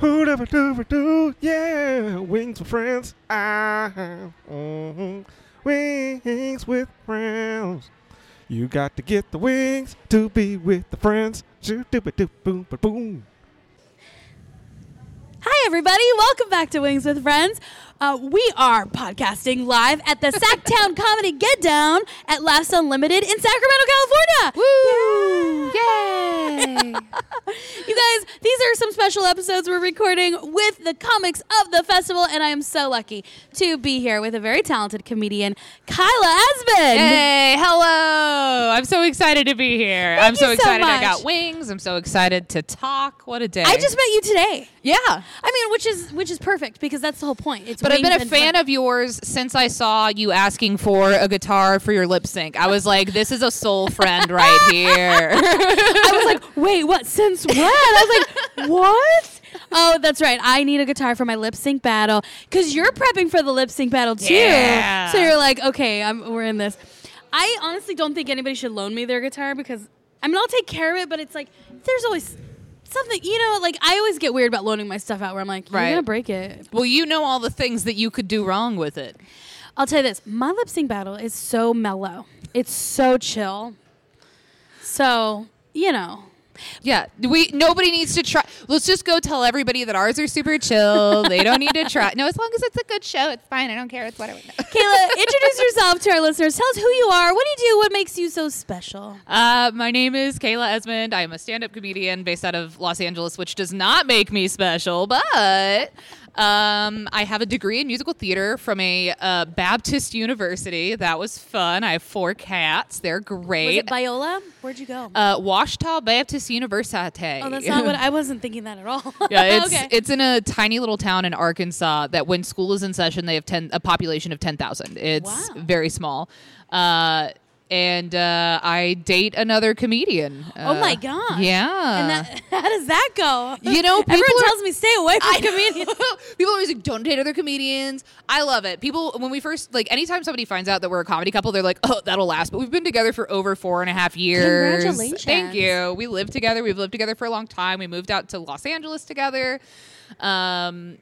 Who never do do? Yeah, wings with friends. Ah, mhm. wings with friends. You got to get the wings to be with the friends. Boom boom. Hi, everybody. Welcome back to Wings with Friends. Uh, we are podcasting live at the Sacktown Comedy Get Down at Laughs Unlimited in Sacramento, California. Woo! Yay! You guys, these are some special episodes we're recording with the comics of the festival, and I am so lucky to be here with a very talented comedian, Kayla Esmond. Hey, hello! I'm so excited to be here. I'm so you so excited I got wings. I'm so excited to talk. What a day! I just met you today. yeah. I mean, which is which is perfect because that's the whole point. It's But I've been a fan fun. of yours since I saw you asking for a guitar for your lip sync. I was like, this is a soul friend right here. I was like, wait, what? Since when? I was like, what? Oh, that's right. I need a guitar for my lip sync battle because you're prepping for the lip sync battle too. Yeah. So you're like, okay, I'm, we're in this. I honestly don't think anybody should loan me their guitar because I mean I'll take care of it, but it's like there's always something you know. Like I always get weird about loaning my stuff out where I'm like, you're Right. gonna break it. well, you know all the things that you could do wrong with it. I'll tell you this: my lip sync battle is so mellow. It's so chill. So you know. Yeah, we nobody needs to try. Let's just go tell everybody that ours are super chill. they don't need to try. No, as long as it's a good show, it's fine. I don't care. It's whatever. Kayla, introduce yourself to our listeners. Tell us who you are. What do you do? What makes you so special? Uh, my name is Kayla Esmond. I am a stand-up comedian based out of Los Angeles, which does not make me special, but um, I have a degree in musical theater from a uh, Baptist university. That was fun. I have four cats. They're great. Was it Biola? Where'd you go? uh, Ouachita Baptist University. oh, that's not what I wasn't thinking that at all. Yeah, it's okay. it's in a tiny little town in Arkansas that when school is in session, they have ten a population of ten thousand. It's Wow. very small. Uh, and uh, I date another comedian. oh my god! Yeah. And that, how does that go? You know, people everyone are- tells me stay away from comedians. People always like, don't date other comedians. I love it. People, when we first, like, anytime somebody finds out that we're a comedy couple, they're like, oh, that'll last. But we've been together for over four and a half years. Congratulations. Thank you. We live together. We've lived together for a long time. We moved out to Los Angeles together. Um,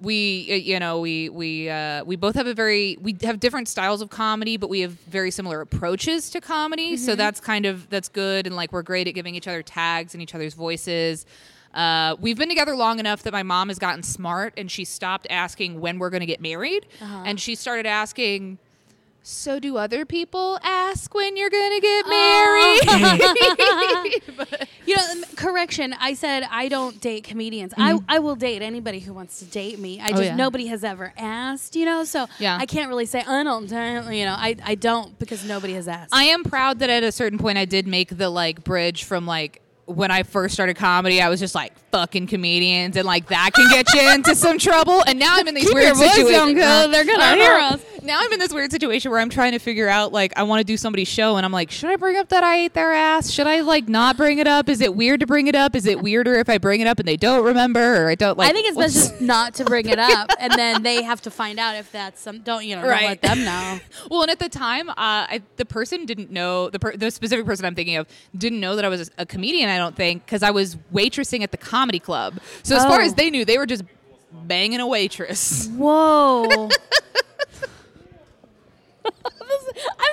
we, uh, you know, we we uh, we both have a very we have different styles of comedy, but we have very similar approaches to comedy. So that's kind of that's good, and like we're great at giving each other tags and each other's voices. Uh, we've been together long enough that my mom has gotten smart, and she stopped asking when we're going to get married, and she started asking. So do other people ask when you're gonna get married? But- You know, um, correction. I said I don't date comedians. I, I will date anybody who wants to date me. I just Mm-hmm. Oh, yeah. nobody has ever asked. You know, so Yeah. I can't really say I don't. You know, I I don't because nobody has asked. I am proud that at a certain point I did make the like bridge from like when I first started comedy, I was just like fucking comedians, and like that can get you into some trouble. And now I'm in these Keep weird situations. down, girl. They're gonna hear us. Now I'm in this weird situation where I'm trying to figure out like I want to do somebody's show, and I'm like, should I bring up that I ate their ass? Should I like not bring it up? Is it weird to bring it up? Is it weirder if I bring it up and they don't remember, or I don't like? I think it's best just not to bring it up, and then they have to find out if that's some. Don't you know? Don't let them know. Well, and at the time, uh, I, the person didn't know the per- the specific person I'm thinking of didn't know that I was a comedian. I don't think because I was waitressing at the comedy club. So as far Oh. as they knew, they were just banging a waitress. Whoa. I'm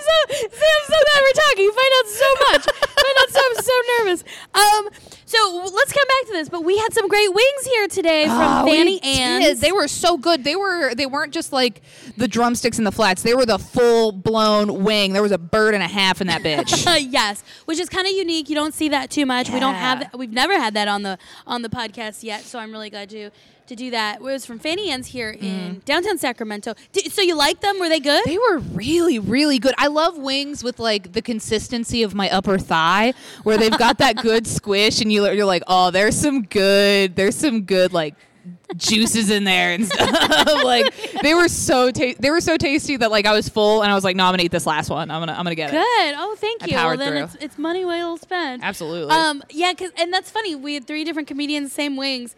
so see, I'm so glad we're talking. You find out so much. find out so I'm so nervous. Um, so let's come back to this. But we had some great wings here today from ah, Oh, Fanny did. Ann's. They were so good. They were they weren't just like the drumsticks and the flats. They were the full blown wing. There was a bird and a half in that bitch. Yes, which is kind of unique. You don't see that too much. We don't have. We've never had that on the on the podcast yet. So I'm really glad to to do that. It was from Fanny Ann's here in downtown Sacramento. Di- so you like them? Were they good? They were really, really good. I love wings with like the consistency of my upper thigh, where they've got that good squish, and you you're like, oh, there's some good, there's some good like juices in there and stuff. like they were so ta- they were so tasty that like I was full, and I was like, no, I'm gonna eat this last one. I'm gonna I'm gonna get Good. it. Good. Oh, thank I you. Well, then through. it's it's money well spent. Absolutely. Um, yeah, cause and that's funny. We had three different comedians, same wings,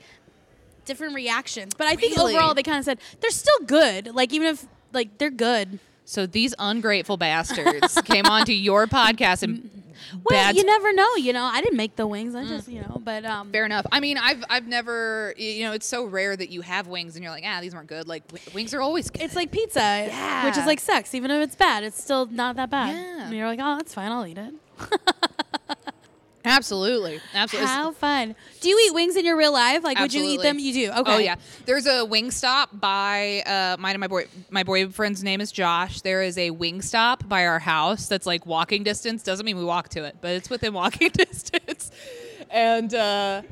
different reactions. But I think Really? overall they kind of said they're still good. Like even if like they're good. So these ungrateful bastards came onto your podcast and Well, bad. you never know. You know, I didn't make the wings. I just, you know, but um, Fair enough. I mean, I've I've never you know it's so rare that you have wings and you're like ah these weren't good. Like w- wings are always good. it's like pizza, yeah. which is like sex. Even if it's bad, it's still not that bad. Yeah. And you're like, oh, that's fine. I'll eat it. absolutely absolutely. How fun. Do you eat wings in your real life? Like, would you eat them? You do. Okay. Oh yeah. There's a Wingstop by uh, mine and my boy. My boyfriend's name is Josh. There is a Wingstop by our house that's like walking distance. Doesn't mean we walk to it, but it's within walking distance. And uh,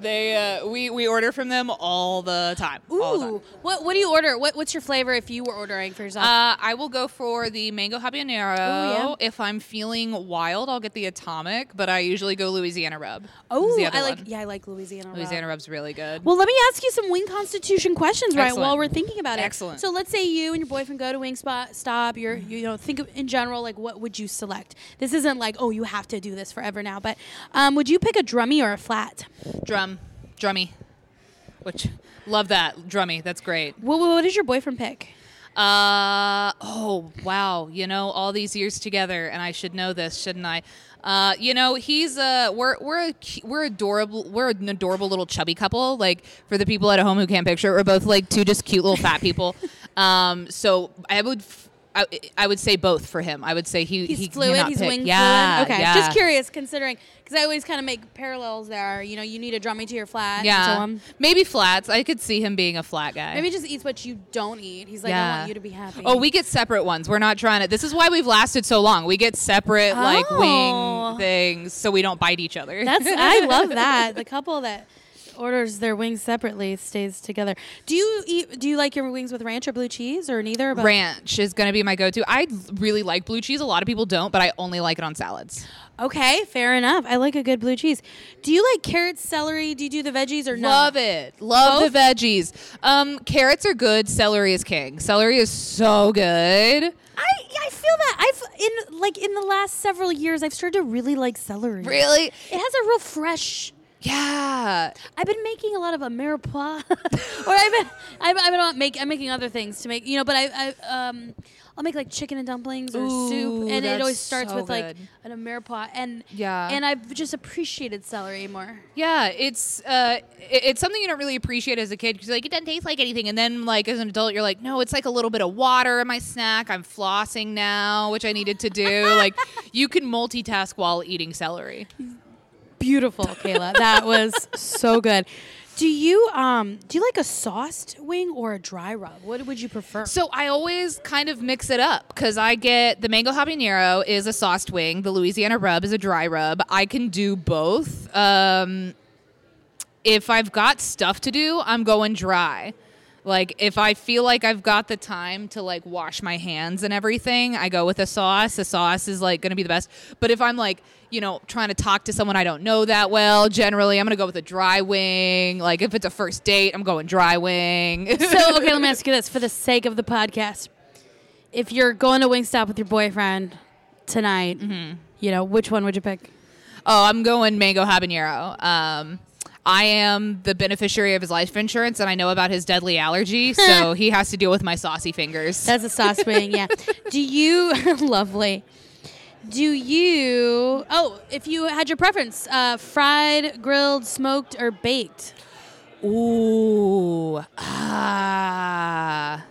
they uh, we we order from them all the time. all the time. Ooh. What What do you order? What What's your flavor if you were ordering for yourself? Uh, I will go for the mango habanero. yeah. If I'm feeling wild, I'll get the atomic, but I usually go Louisiana rub. oh, I like. one. Yeah, I like Louisiana. rub. Louisiana rub's really good. Well, let me ask you some wing constitution questions right while we're thinking about it. Excellent. So let's say you and your boyfriend go to Wing Spot, stop. You're, you know, think of, in general, like what would you select? This isn't like, oh, you have to do this forever now, but um, would you pick a drummy or a flat? Drum, drummy, which love that drummy. That's great. What, what does your boyfriend pick? Uh oh wow, you know all these years together, and I should know this, shouldn't I? Uh, you know he's uh we're we're a, we're adorable we're an adorable little chubby couple. Like for the people at home who can't picture, it, we're both like two just cute little fat people. Um, so I would. I, I would say both for him. I would say he He's he fluid. He's pick. wing yeah, fluid. Okay, yeah. just curious, considering because I always kind of make parallels there. You know, you need a drummy to your flat. Yeah, so on. maybe flats. I could see him being a flat guy. Maybe he just eats what you don't eat. He's like, I want you to be happy. Oh, we get separate ones. We're not trying to. This is why we've lasted so long. We get separate like Oh. wing things so we don't bite each other. That's I love that. The couple that orders their wings separately stays together. Do you eat do you like your wings with ranch or blue cheese or neither? But- ranch is going to be my go-to. I really like blue cheese. A lot of people don't, but I only like it on salads. Okay, fair enough. I like a good blue cheese. Do you like carrots, celery? Do you do the veggies or no? Love it. Love Both? the veggies. Um, carrots are good. Celery is king. Celery is so good. I I feel that I've in like in the last several years I've started to really like celery. Really? It has a real fresh Yeah. I've been making a lot of a mirepoix, or I've been, I've, I've been on make, I'm making other things to make, you know. But I, I um, I'll make like chicken and dumplings or soup, and it always starts so with like good. an mirepoix, and Yeah. and I've just appreciated celery more. Yeah, it's uh, it- it's something you don't really appreciate as a kid because like it doesn't taste like anything, and then like as an adult, you're like, no, it's like a little bit of water in my snack. I'm flossing now, which I needed to do. like you can multitask while eating celery. Beautiful, Kayla. That was so good. Do you um do you like a sauced wing or a dry rub? What would you prefer? So I always kind of mix it up because I get the mango habanero is a sauced wing, the Louisiana rub is a dry rub. I can do both. Um, if I've got stuff to do, I'm going dry. Like if I feel like I've got the time to like wash my hands and everything, I go with a sauce. The sauce is like going to be the best. But if I'm like, you know, trying to talk to someone I don't know that well, generally I'm going to go with a dry wing. Like if it's a first date, I'm going dry wing. so okay, let me ask you this for the sake of the podcast: If you're going to Wingstop with your boyfriend tonight, Mm-hmm. you know which one would you pick? Oh, I'm going mango habanero. Um, I am the beneficiary of his life insurance, and I know about his deadly allergy, so he has to deal with my saucy fingers. That's a sauce wing, yeah. Do you lovely? Do you? Oh, if you had your preference, uh, fried, grilled, smoked, or baked? Ooh, ah,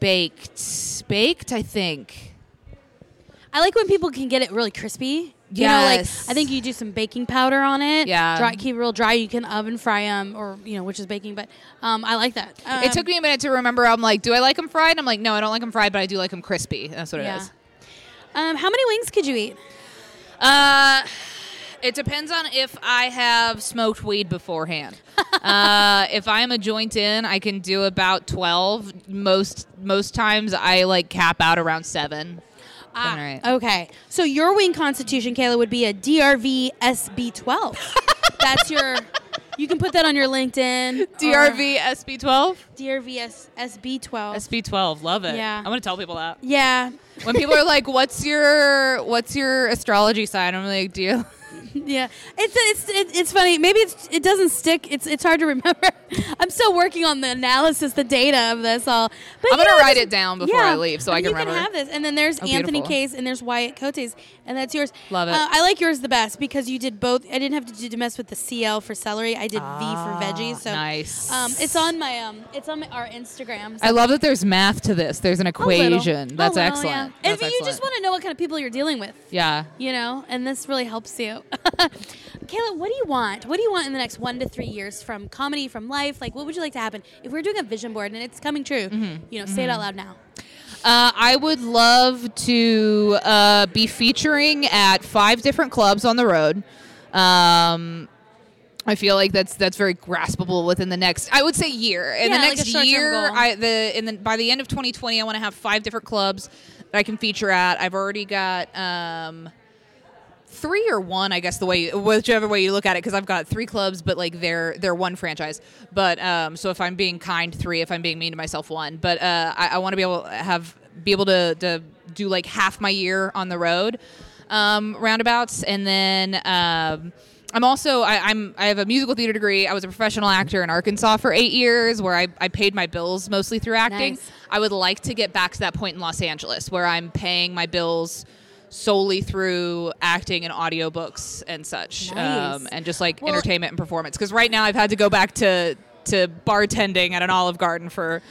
baked, baked. I think. I like when people can get it really crispy. You know, like Yes. I think you do some baking powder on it. Yeah. Dry, keep it real dry. You can oven fry them, or you know, which is baking. But um, I like that. Um, it took me a minute to remember. I'm like, do I like them fried? I'm like, no, I don't like them fried, but I do like them crispy. That's what it Yeah. is. Um, how many wings could you eat? Uh, it depends on if I have smoked weed beforehand. uh, if I'm a joint in, I can do about twelve. Most most times, I like cap out around seven. Ah, All right. Okay. So your wing constitution, Kayla, would be a DRV SB12. That's your. You can put that on your LinkedIn. DRV SB12. DRV S- SB12. SB12, love it. Yeah. I'm gonna tell people that. yeah. When people are like, "What's your what's your astrology sign?" I'm like, "Do you?" Yeah. It's it's it, it's funny. Maybe it's it doesn't stick. It's it's hard to remember. I'm still working on the analysis, the data of this all. But I'm gonna know, write it down before I leave so I and can you remember. can have this, and then there's Oh, Anthony beautiful. Case, and there's Wyatt Cotes, and that's yours. Love it. Uh, I like yours the best because you did both. I didn't have to, do, to mess with the CL for celery. I did V for veggies. So nice. Um, it's on my um, it's on my, our Instagram. So I love that there's math to this. There's an equation. That's little, excellent. yeah. That's if you just want to know what kind of people you're dealing with, yeah. you know, and this really helps you. Kayla, what do you want? What do you want in the next one to three years from comedy, from life? Like, what would you like to happen if we're doing a vision board and it's coming true? Mm-hmm. You know, say it out loud now. Uh, I would love to uh, be featuring at five different clubs on the road. Um, I feel like that's that's very graspable within the next. I would say year. In Yeah, the like next short-term year. I the in the by the end of 2020, I want to have five different clubs that I can feature at. I've already got. Um, three or one, I guess the way whichever way you look at it, because I've got three clubs, but like they're they're one franchise. But um, so if I'm being kind, three. If I'm being mean to myself, one. But uh, I, I want to be able to have be able to to do like half my year on the road, um, roundabouts, and then. Um, I'm also I, I'm I have a musical theater degree. I was a professional actor in Arkansas for eight years, where I, I paid my bills mostly through acting. Nice. I would like to get back to that point in Los Angeles where I'm paying my bills solely through acting and audiobooks and such, Nice. um, and just like Well- entertainment and performance. Because right now I've had to go back to to bartending at an Olive Garden for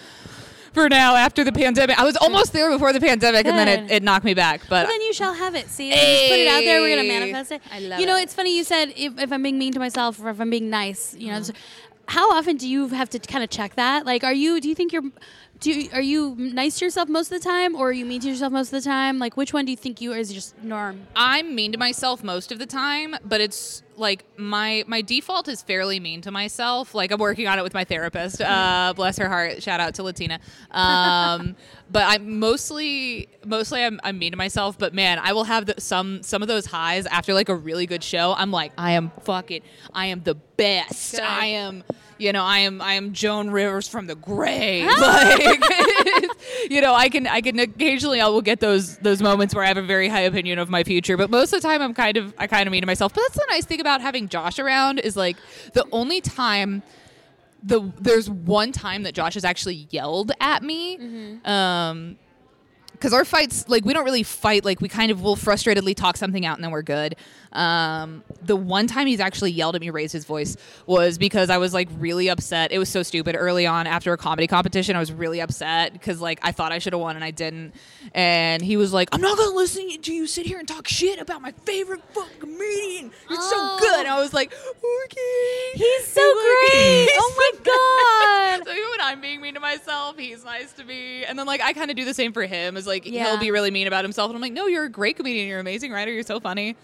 for now after the pandemic. I was almost there before the pandemic, and then it, it knocked me back. But Well, then you shall have it. See, just put it out there. We're gonna manifest it. I love you know, it. it's funny you said if, if I'm being mean to myself or if I'm being nice. You know, Mm-hmm. how often do you have to kind of check that? Like, are you? Do you think you're? Do you, are you nice to yourself most of the time, or are you mean to yourself most of the time? Like, which one do you think you is just norm? I'm mean to myself most of the time, but it's like my my default is fairly mean to myself. Like I'm working on it with my therapist. Uh, bless her heart. Shout out to Latina. Um, but I'm mostly mostly I'm, I'm mean to myself. But man, I will have the, some some of those highs after like a really good show. I'm like I am fucking I am the best. Good. I am. You know, I am I am Joan Rivers from the grave. like, you know, I can I can occasionally I will get those those moments where I have a very high opinion of my future, but most of the time I'm kind of I kind of mean to myself. But that's the nice thing about having Josh around is like the only time the there's one time that Josh has actually yelled at me. Um because our fights like we don't really fight like we kind of will frustratedly talk something out and then we're good um, the one time he's actually yelled at me raised his voice was because i was like really upset it was so stupid early on after a comedy competition i was really upset because like i thought i should have won and i didn't and he was like i'm not gonna listen to you sit here and talk shit about my favorite fucking comedian you're Oh. so good and i was like okay He's so great. Oh my god. so even when I'm being mean to myself, he's nice to me. And then like I kind of do the same for him. Is like Yeah. he'll be really mean about himself, and I'm like, no, you're a great comedian. You're an amazing writer. You're so funny.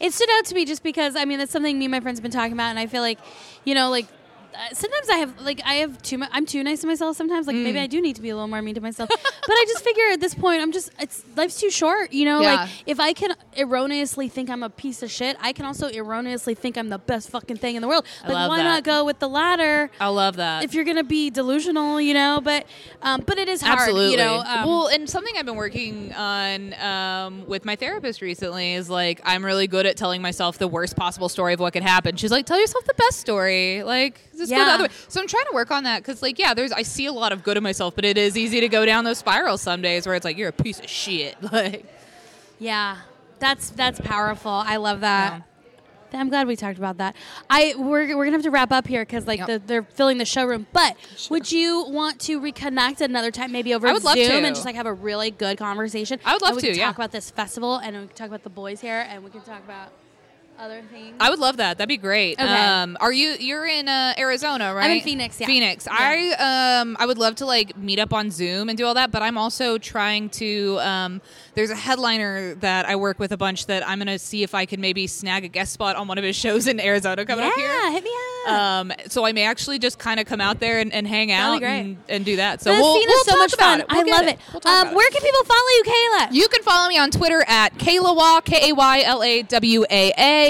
It stood out to me just because I mean that's something me and my friends have been talking about, and I feel like, you know, like. Uh, sometimes I have like I have too much. I'm too nice to myself. Sometimes like Mm. maybe I do need to be a little more mean to myself. but I just figure at this point I'm just it's life's too short. You know, Yeah. like if I can erroneously think I'm a piece of shit, I can also erroneously think I'm the best fucking thing in the world. I Like love why that. not go with the latter? I love that. If you're gonna be delusional, you know, but um, but it is hard. Absolutely. You know, um, well, and something I've been working on um, with my therapist recently is like I'm really good at telling myself the worst possible story of what could happen. She's like, tell yourself the best story. Like just go the Yeah. other way. So I'm trying to work on that because like yeah, there's I see a lot of good in myself, but it is easy to go down those spirals some days where it's like you're a piece of shit. Like Yeah, that's that's powerful. I love that. I'm glad we talked about that. I we're, we're gonna have to wrap up here because like Yep. the, they're filling the showroom. But would you want to reconnect another time, maybe over I would love Zoom, to. and just like have a really good conversation? I would love and we to, Can yeah. talk about this festival, and we can talk about the boys here, and we can talk about other things. I would love that. That'd be great. Okay. Um, are you you're in uh, Arizona, right? I'm in Phoenix, yeah. Phoenix. Yeah. I um I would love to like meet up on Zoom and do all that, but I'm also trying to um there's a headliner that I work with a bunch that I'm gonna see if I can maybe snag a guest spot on one of his shows in Arizona coming yeah, up here. hit me up. Um, so I may actually just kind of come out there and, and hang That'd out and, and do that. So the we'll, scene we'll is so talk much about fun. it. We'll I love it. it. We'll um, about it. where can people follow you, Kayla? You can follow me on Twitter at Kayla Kaylawa, K A Y L A W A A.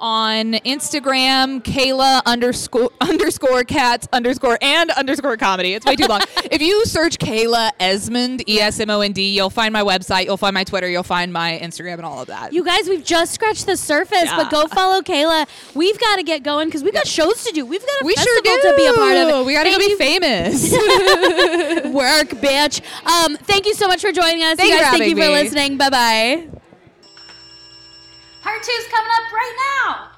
on Instagram, Kayla underscore underscore cats underscore and underscore comedy. It's way too long. if you search Kayla Esmond, E S M O N D, you'll find my website, you'll find my Twitter, you'll find my Instagram and all of that. You guys, we've just scratched the surface, Yeah. but go follow Kayla. We've got to get going because we've got shows to do. We've got a we sure festival do. to be a part of. We gotta go be famous. Work, bitch. Um, thank you so much for joining us. Thank you guys, for thank you for me. listening. Bye bye. Part two's coming up right now.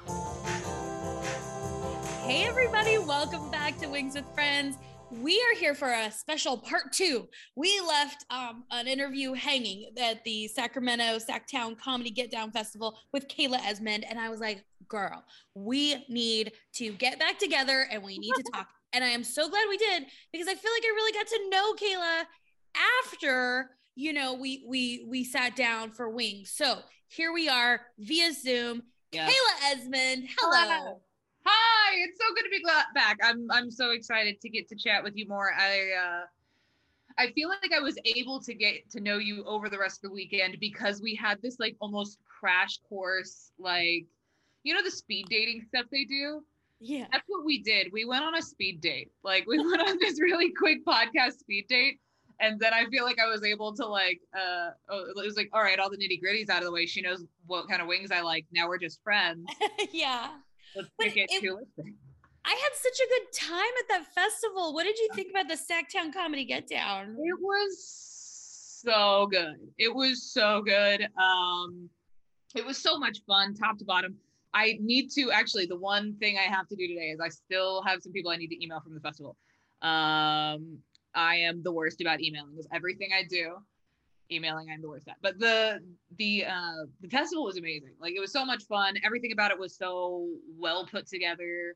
Hey, everybody, welcome back to Wings with Friends. We are here for a special part two. We left um, an interview hanging at the Sacramento Sacktown Comedy Get Down Festival with Kayla Esmond. And I was like, girl, we need to get back together and we need to talk. And I am so glad we did because I feel like I really got to know Kayla after you know we we we sat down for wings so here we are via zoom Yeah. kayla esmond hello Hello. Hi, it's so good to be back. I'm I'm so excited to get to chat with you more. I uh I feel like I was able to get to know you over the rest of the weekend because we had this like almost crash course like you know the speed dating stuff they do? yeah That's what we did. We went on a speed date. Like we went on this really quick podcast speed date. And then I feel like I was able to like uh oh, it was like, all right, all the nitty gritties out of the way. She knows what kind of wings I like. Now we're just friends. yeah Let's But pick it it- to listen. i had such a good time at that festival what did you think about the sacktown comedy get down It was so good. It was so good. Um, it was so much fun, top to bottom. I need to actually. The one thing I have to do today is I still have some people I need to email from the festival. Um, I am the worst about emailing. Because everything I do, emailing, I'm the worst at. But the the uh, the festival was amazing. Like it was so much fun. Everything about it was so well put together.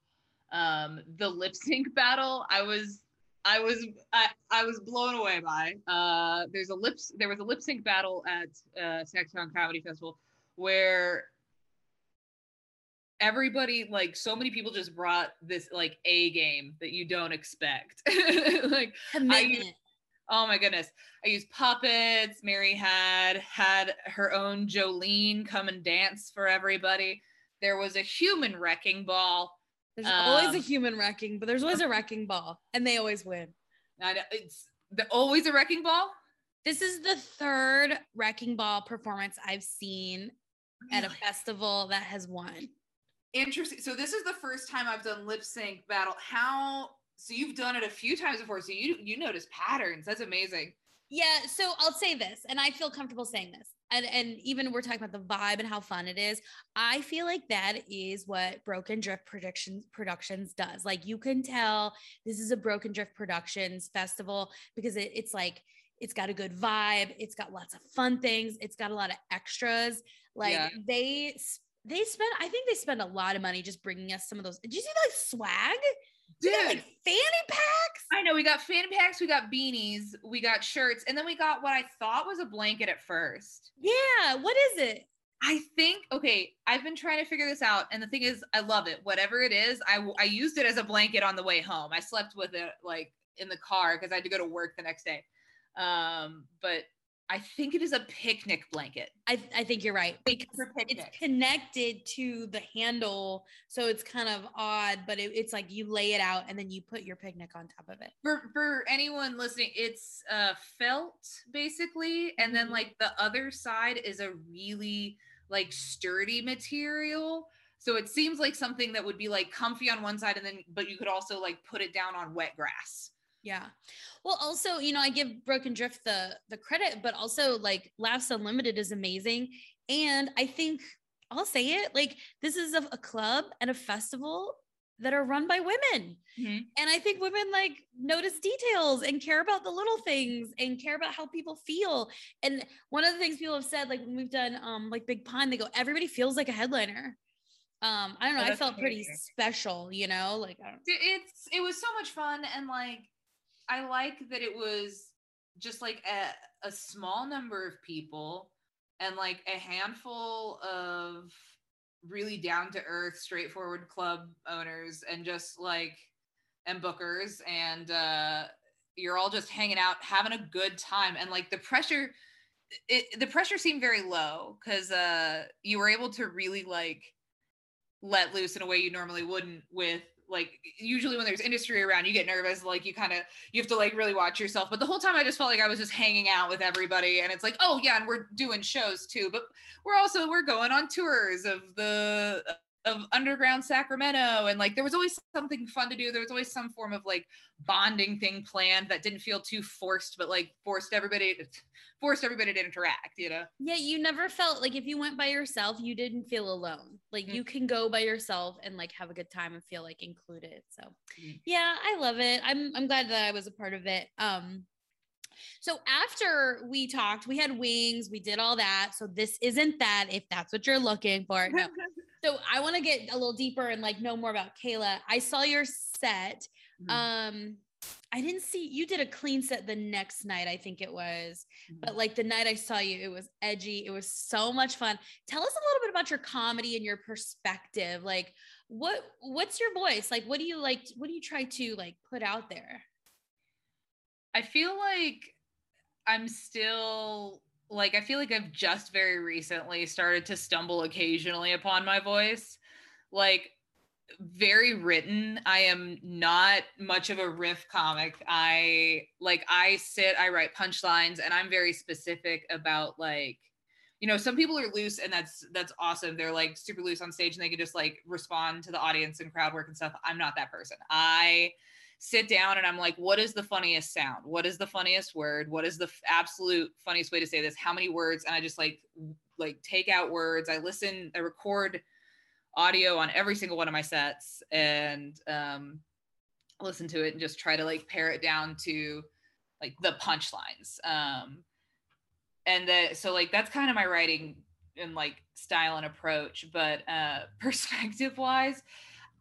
Um, the lip sync battle, I was I was I, I was blown away by. Uh, there's a lip there was a lip sync battle at uh, Sacktown Comedy Festival where everybody like so many people just brought this like A game that you don't expect. like commitment oh my goodness, I used puppets. Mary had had her own Jolene come and dance for everybody. There was a human wrecking ball. there's always a um, human wrecking but there's always a wrecking ball and they always win I know it's the, always a wrecking ball. this is the third wrecking ball performance i've seen at a festival that has won Interesting. So this is the first time I've done lip sync battle. How? So you've done it a few times before. So you you notice patterns. That's amazing. Yeah, so I'll say this, and I feel comfortable saying this. And and even we're talking about the vibe and how fun it is. I feel like that is what Broken Drift Productions Productions does. Like you can tell this is a Broken Drift Productions festival because it, it's like it's got a good vibe, it's got lots of fun things, it's got a lot of extras. Like Yeah. they they spend, I think they spend a lot of money just bringing us some of those. Did you see like swag? Got, like fanny packs. I know we got fanny packs, we got beanies, we got shirts, and then we got what I thought was a blanket at first. Yeah, what is it? I think okay, I've been trying to figure this out, and the thing is, I love it. Whatever it is, I I used it as a blanket on the way home. I slept with it like in the car because I had to go to work the next day. Um, but I think it is a picnic blanket. I, I think you're right because it's connected to the handle, so it's kind of odd. But it, it's like you lay it out and then you put your picnic on top of it. for for anyone listening it's uh felt basically and then Mhm. like the other side is a really like sturdy material so it seems like something that would be like comfy on one side and then but you could also like put it down on wet grass Yeah. Well, also, you know, I give Broken Drift the the credit, but also like Laughs Unlimited is amazing, and I think I'll say it like this is a, a club and a festival that are run by women. Mhm. And I think women like notice details and care about the little things and care about how people feel. And one of the things people have said, like when we've done um like Big Pine, they go, everybody feels like a headliner. Um, I don't know, Oh, I felt pretty special, you know, like I don't it's it was so much fun and like i like that it was just like a, a small number of people and like a handful of really down to earth straightforward club owners and just like and bookers and uh you're all just hanging out having a good time. And like the pressure it the pressure seemed very low because uh you were able to really like let loose in a way you normally wouldn't with like usually when there's industry around you get nervous like you kind of you have to like really watch yourself. But the whole time i just felt like i was just hanging out with everybody. And it's like oh yeah and we're doing shows too. But we're also we're going on tours of the of underground Sacramento and like there was always something fun to do. There was always some form of like bonding thing planned that didn't feel too forced, but like forced everybody to forced everybody to interact, you know? Yeah, you never felt like if you went by yourself, you didn't feel alone. Like mm-hmm. you can go by yourself and like have a good time and feel like included. So mm-hmm. yeah, I love it. I'm I'm glad that I was a part of it. Um so after we talked, we had wings, we did all that. So this isn't that if that's what you're looking for. No. so I want to get a little deeper and like know more about Kayla. I saw your set. Mm-hmm. Um I didn't see you did a clean set the next night, I think it was. Mm-hmm. But like the night I saw you, it was edgy. It was so much fun. Tell us a little bit about your comedy and your perspective. Like what what's your voice? Like what do you like what do you try to like put out there? I feel like I'm still like I feel like I've just very recently started to stumble occasionally upon my voice. Like very written. I am not much of a riff comic. I like I sit, I write punchlines and I'm very specific about like you know, some people are loose and that's that's awesome. They're like super loose on stage and they can just like respond to the audience and crowd work and stuff. I'm not that person. I sit down and I'm like, what is the funniest sound? What is the funniest word? What is the f- absolute funniest way to say this? How many words? And I just like like take out words. I listen, I record audio on every single one of my sets and um listen to it and just try to like pare it down to like the punchlines. Um and that so like that's kind of my writing and like style and approach, but uh perspective wise,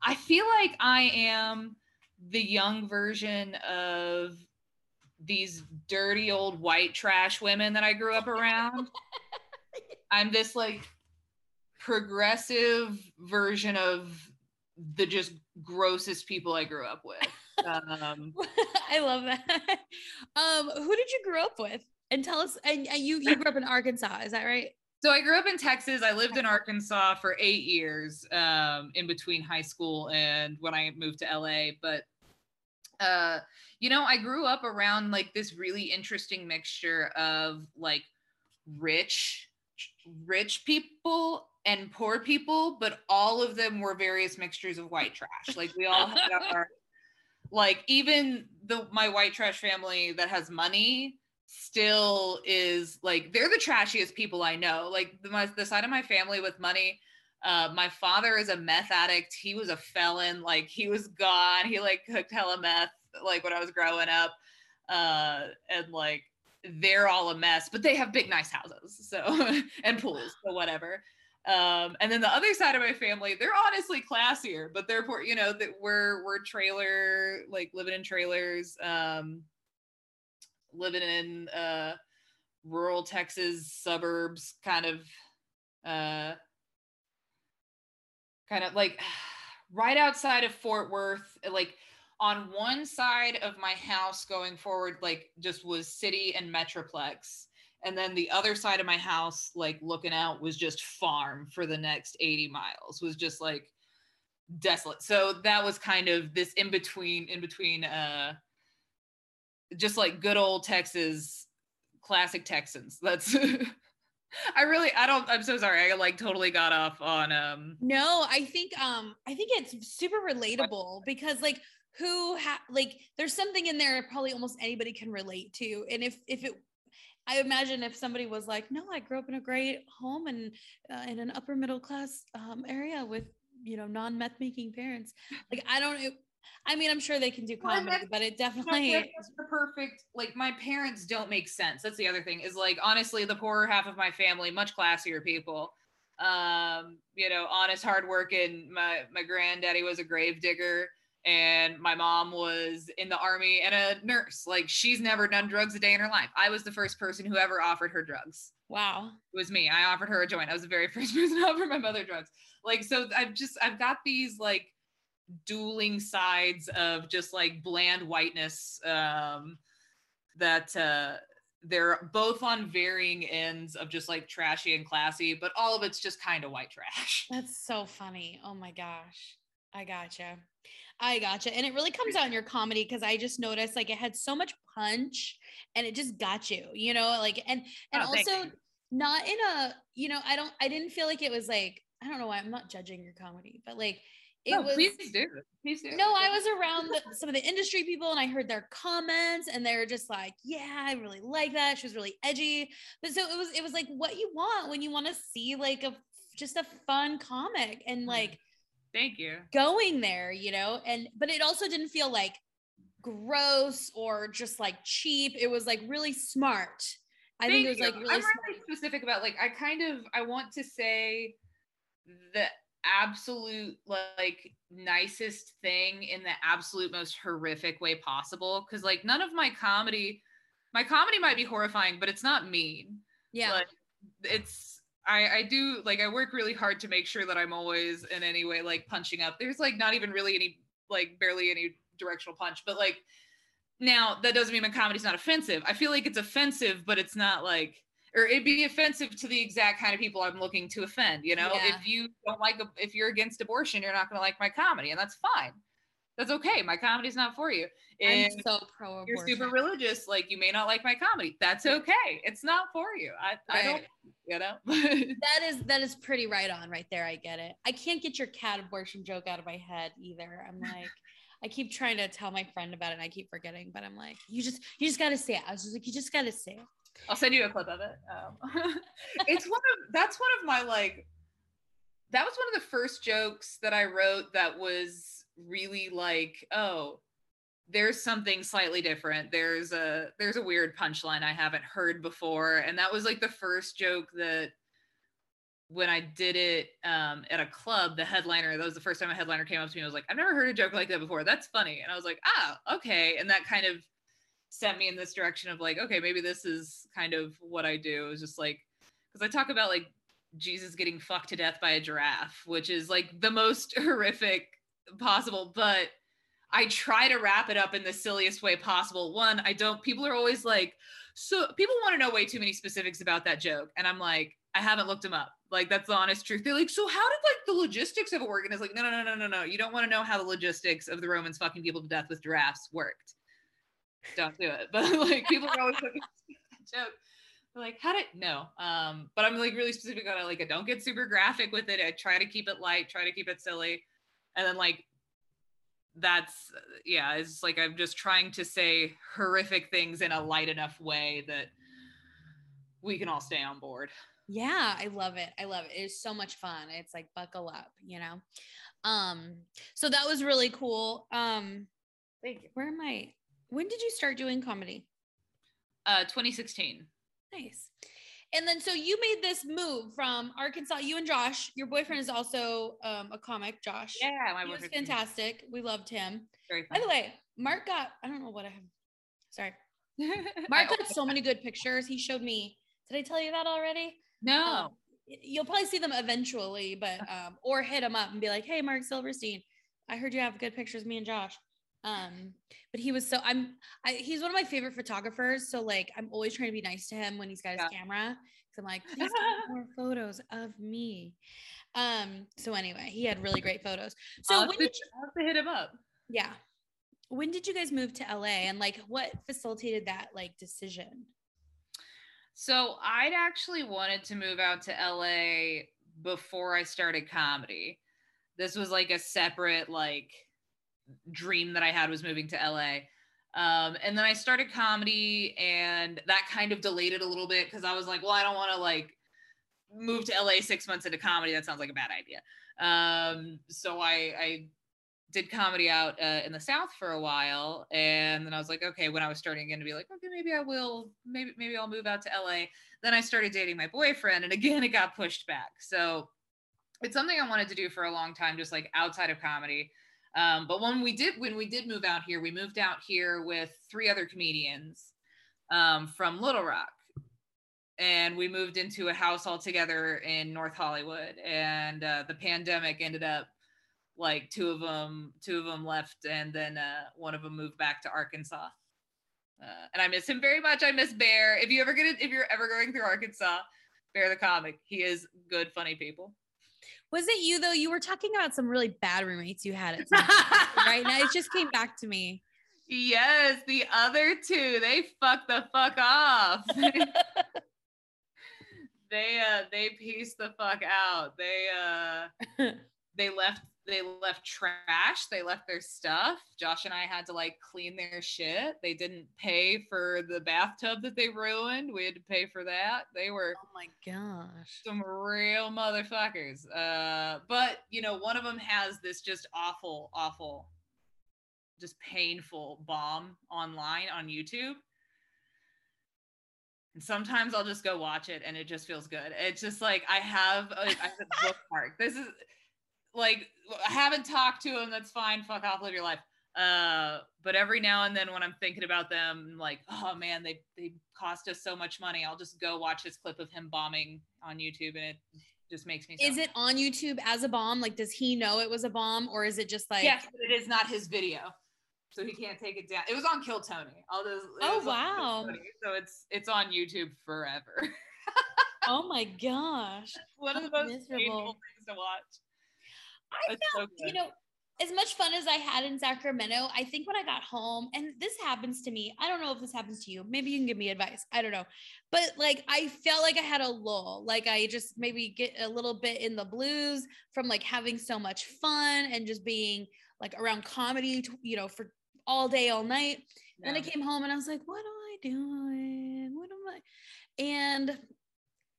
I feel like I am the young version of these dirty old white trash women that I grew up around. I'm this like progressive version of the just grossest people I grew up with. Um, I love that. Um, who did you grow up with? And tell us, and, and you you grew up in Arkansas, is that right? So I grew up in Texas. I lived in Arkansas for eight years, um, in between high school and when I moved to LA. But uh, you know, I grew up around like this really interesting mixture of like rich, rich people and poor people, but all of them were various mixtures of white trash. Like we all had our like even the my white trash family that has money still is like they're the trashiest people I know. Like the, my, the side of my family with money. Uh, my father is a meth addict. He was a felon. Like he was gone. He like cooked hella meth like when I was growing up. Uh, and like they're all a mess, but they have big nice houses. So and pools, so whatever. Um, and then the other side of my family, they're honestly classier, but they're poor, you know, that we're we're trailer, like living in trailers. Um, living in uh, rural Texas suburbs, kind of, uh, kind of like right outside of Fort Worth. Like on one side of my house going forward, like just was city and metroplex. And then the other side of my house, like looking out, was just farm for the next 80 miles, was just like desolate. So that was kind of this in between, in between uh just like good old Texas, classic Texans. That's I really I don't I'm so sorry. I like totally got off on um No, I think um I think it's super relatable because like who ha- like there's something in there probably almost anybody can relate to and if if it I imagine if somebody was like, "No, I grew up in a great home and uh, in an upper middle class um, area with you know non meth making parents," like I don't, I mean, I'm sure they can do comedy, but it definitely is the perfect. Like my parents don't make sense. That's the other thing. Is like honestly, the poorer half of my family, much classier people. Um, you know, honest, hardworking. My my granddaddy was a grave digger, and my mom was in the army and a nurse. Like she's never done drugs a day in her life. I was the first person who ever offered her drugs. Wow. It was me. I offered her a joint. I was the very first person to offer my mother drugs. Like so, I've just I've got these like dueling sides of just like bland whiteness um, that uh, they're both on varying ends of just like trashy and classy, but all of it's just kind of white trash. That's so funny. Oh my gosh. I gotcha. I gotcha. And it really comes out in your comedy because I just noticed like it had so much punch and it just got you, you know, like and and Oh, also not in a, you know, I don't I didn't feel like it was like, I don't know why I'm not judging your comedy, but like it No, was please do. Please do. no, I was around the, some of the industry people and I heard their comments and they were just like, yeah, I really like that. She was really edgy. But so it was it was like what you want when you want to see like a just a fun comic and mm-hmm. like Thank you. going there, you know? And but it also didn't feel like gross or just like cheap. It was like really smart. I think it was Thank like really I'm smart. really specific about like I kind of I want to say the absolute like nicest thing in the absolute most horrific way possible because like none of my comedy my comedy might be horrifying but it's not mean Yeah. like it's I I do like I work really hard to make sure that I'm always in any way like punching up. There's like not even really any like barely any directional punch, but like now that doesn't mean my comedy's not offensive. I feel like it's offensive, but it's not like or it'd be offensive to the exact kind of people I'm looking to offend, you know? Yeah. If you don't like a- if you're against abortion, you're not going to like my comedy and that's fine. That's okay. My comedy's not for you. I'm so pro abortion. you're super religious, like you may not like my comedy. That's okay. It's not for you. I, I don't, you know. That is that is pretty right on right there. I get it. I can't get your cat abortion joke out of my head either. I'm like, I keep trying to tell my friend about it and I keep forgetting, but I'm like, you just you just gotta say it. I was just like, you just gotta say it. I'll send you a clip of it. Um, it's one of that's one of my like that was one of the first jokes that I wrote that was really like, oh, there's something slightly different. There's a there's a weird punchline I haven't heard before. And that was like the first joke that when I did it um, at a club, the headliner, that was the first time a headliner came up to me and was like, I've never heard a joke like that before. That's funny. And I was like, ah, okay. And that kind of sent me in this direction of like, okay, maybe this is kind of what I do. Is just like, because I talk about like Jesus getting fucked to death by a giraffe, which is like the most horrific possible, but I try to wrap it up in the silliest way possible. One, I don't, people are always like, so people want to know way too many specifics about that joke. And I'm like, I haven't looked them up. Like, that's the honest truth. They're like, so how did like the logistics of it work? And it's like, no, no, no, no, no, no. You don't want to know how the logistics of the Romans fucking people to death with giraffes worked. Don't do it. But like, people are always that joke. They're like, how did no? Um, but I'm like really specific on it. Like, I don't get super graphic with it. I try to keep it light, try to keep it silly. And then like that's yeah, it's like I'm just trying to say horrific things in a light enough way that we can all stay on board. Yeah, I love it. I love it. It's so much fun. It's like buckle up, you know. Um, so that was really cool. Um, you. where am I? When did you start doing comedy? Uh 2016. Nice. And then so you made this move from Arkansas. You and Josh, your boyfriend is also um, a comic, Josh. Yeah, my he was boyfriend. fantastic. We loved him. Very By the way, Mark got, I don't know what I have. Sorry. Mark got so many good pictures. He showed me. Did I tell you that already? no. Um, you'll probably see them eventually, but um, or hit him up and be like, "Hey, Mark Silverstein, I heard you have good pictures, of me and Josh." Um, but he was so I'm I, he's one of my favorite photographers. So like I'm always trying to be nice to him when he's got his Yeah. camera because I'm like, please get more photos of me. Um, so anyway, he had really great photos. So I'll when to- did you, I'll have to hit him up. yeah, when did you guys move to LA and like what facilitated that like decision? So I'd actually wanted to move out to LA before I started comedy. This was like a separate like dream that I had was moving to LA. Um, and then I started comedy and that kind of delayed it a little bit because I was like, well, I don't want to like move to LA six months into comedy. That sounds like a bad idea. Um, so I, I did comedy out uh, in the South for a while, and then I was like, okay, when I was starting again to be like, okay, maybe I will, maybe maybe I'll move out to LA. Then I started dating my boyfriend, and again, it got pushed back. So it's something I wanted to do for a long time, just like outside of comedy. Um, but when we did when we did move out here, we moved out here with three other comedians um, from Little Rock, and we moved into a house all together in North Hollywood. And uh, the pandemic ended up like two of them two of them left, and then uh, one of them moved back to Arkansas. Uh, and I miss him very much. I miss Bear. If you ever get it, if you're ever going through Arkansas, Bear the comic, he is good, funny people. Was it you though? You were talking about some really bad roommates you had at some point, right now. It just came back to me. Yes, the other two, they fuck the fuck off. they uh they pieced the fuck out. They uh they left they left trash they left their stuff. Josh and i had to like clean their shit. They didn't pay for the bathtub that they ruined. We had to pay for that. They were oh my gosh. some real motherfuckers. Uh but you know one of them has this just awful awful just painful bomb online on youtube. And sometimes I'll just go watch it and it just feels good. It's just like I have a, I have a bookmark. This is like I haven't talked to him. That's fine. Fuck off. Live your life. Uh, but every now and then when I'm thinking about them, like, oh man, they they cost us so much money. I'll just go watch this clip of him bombing on YouTube, and it just makes me. Is it on YouTube as a bomb? Like, does he know it was a bomb, or is it just like? yes, but it is not his video, so he can't take it down. It was on Kill Tony. All those. Oh, was on Kill wow. Tony, So it's it's on YouTube forever. Oh my gosh. One of the most miserable. painful things to watch. I It's so you know, as much fun as I had in Sacramento, I think when I got home, and this happens to me, I don't know if this happens to you. Maybe you can give me advice. I don't know. But like, I felt like I had a lull. Like, I just maybe get a little bit in the blues from like having so much fun and just being like around comedy, you know, for all day, all night. Then I came home and I was like, what am I doing? What am I? And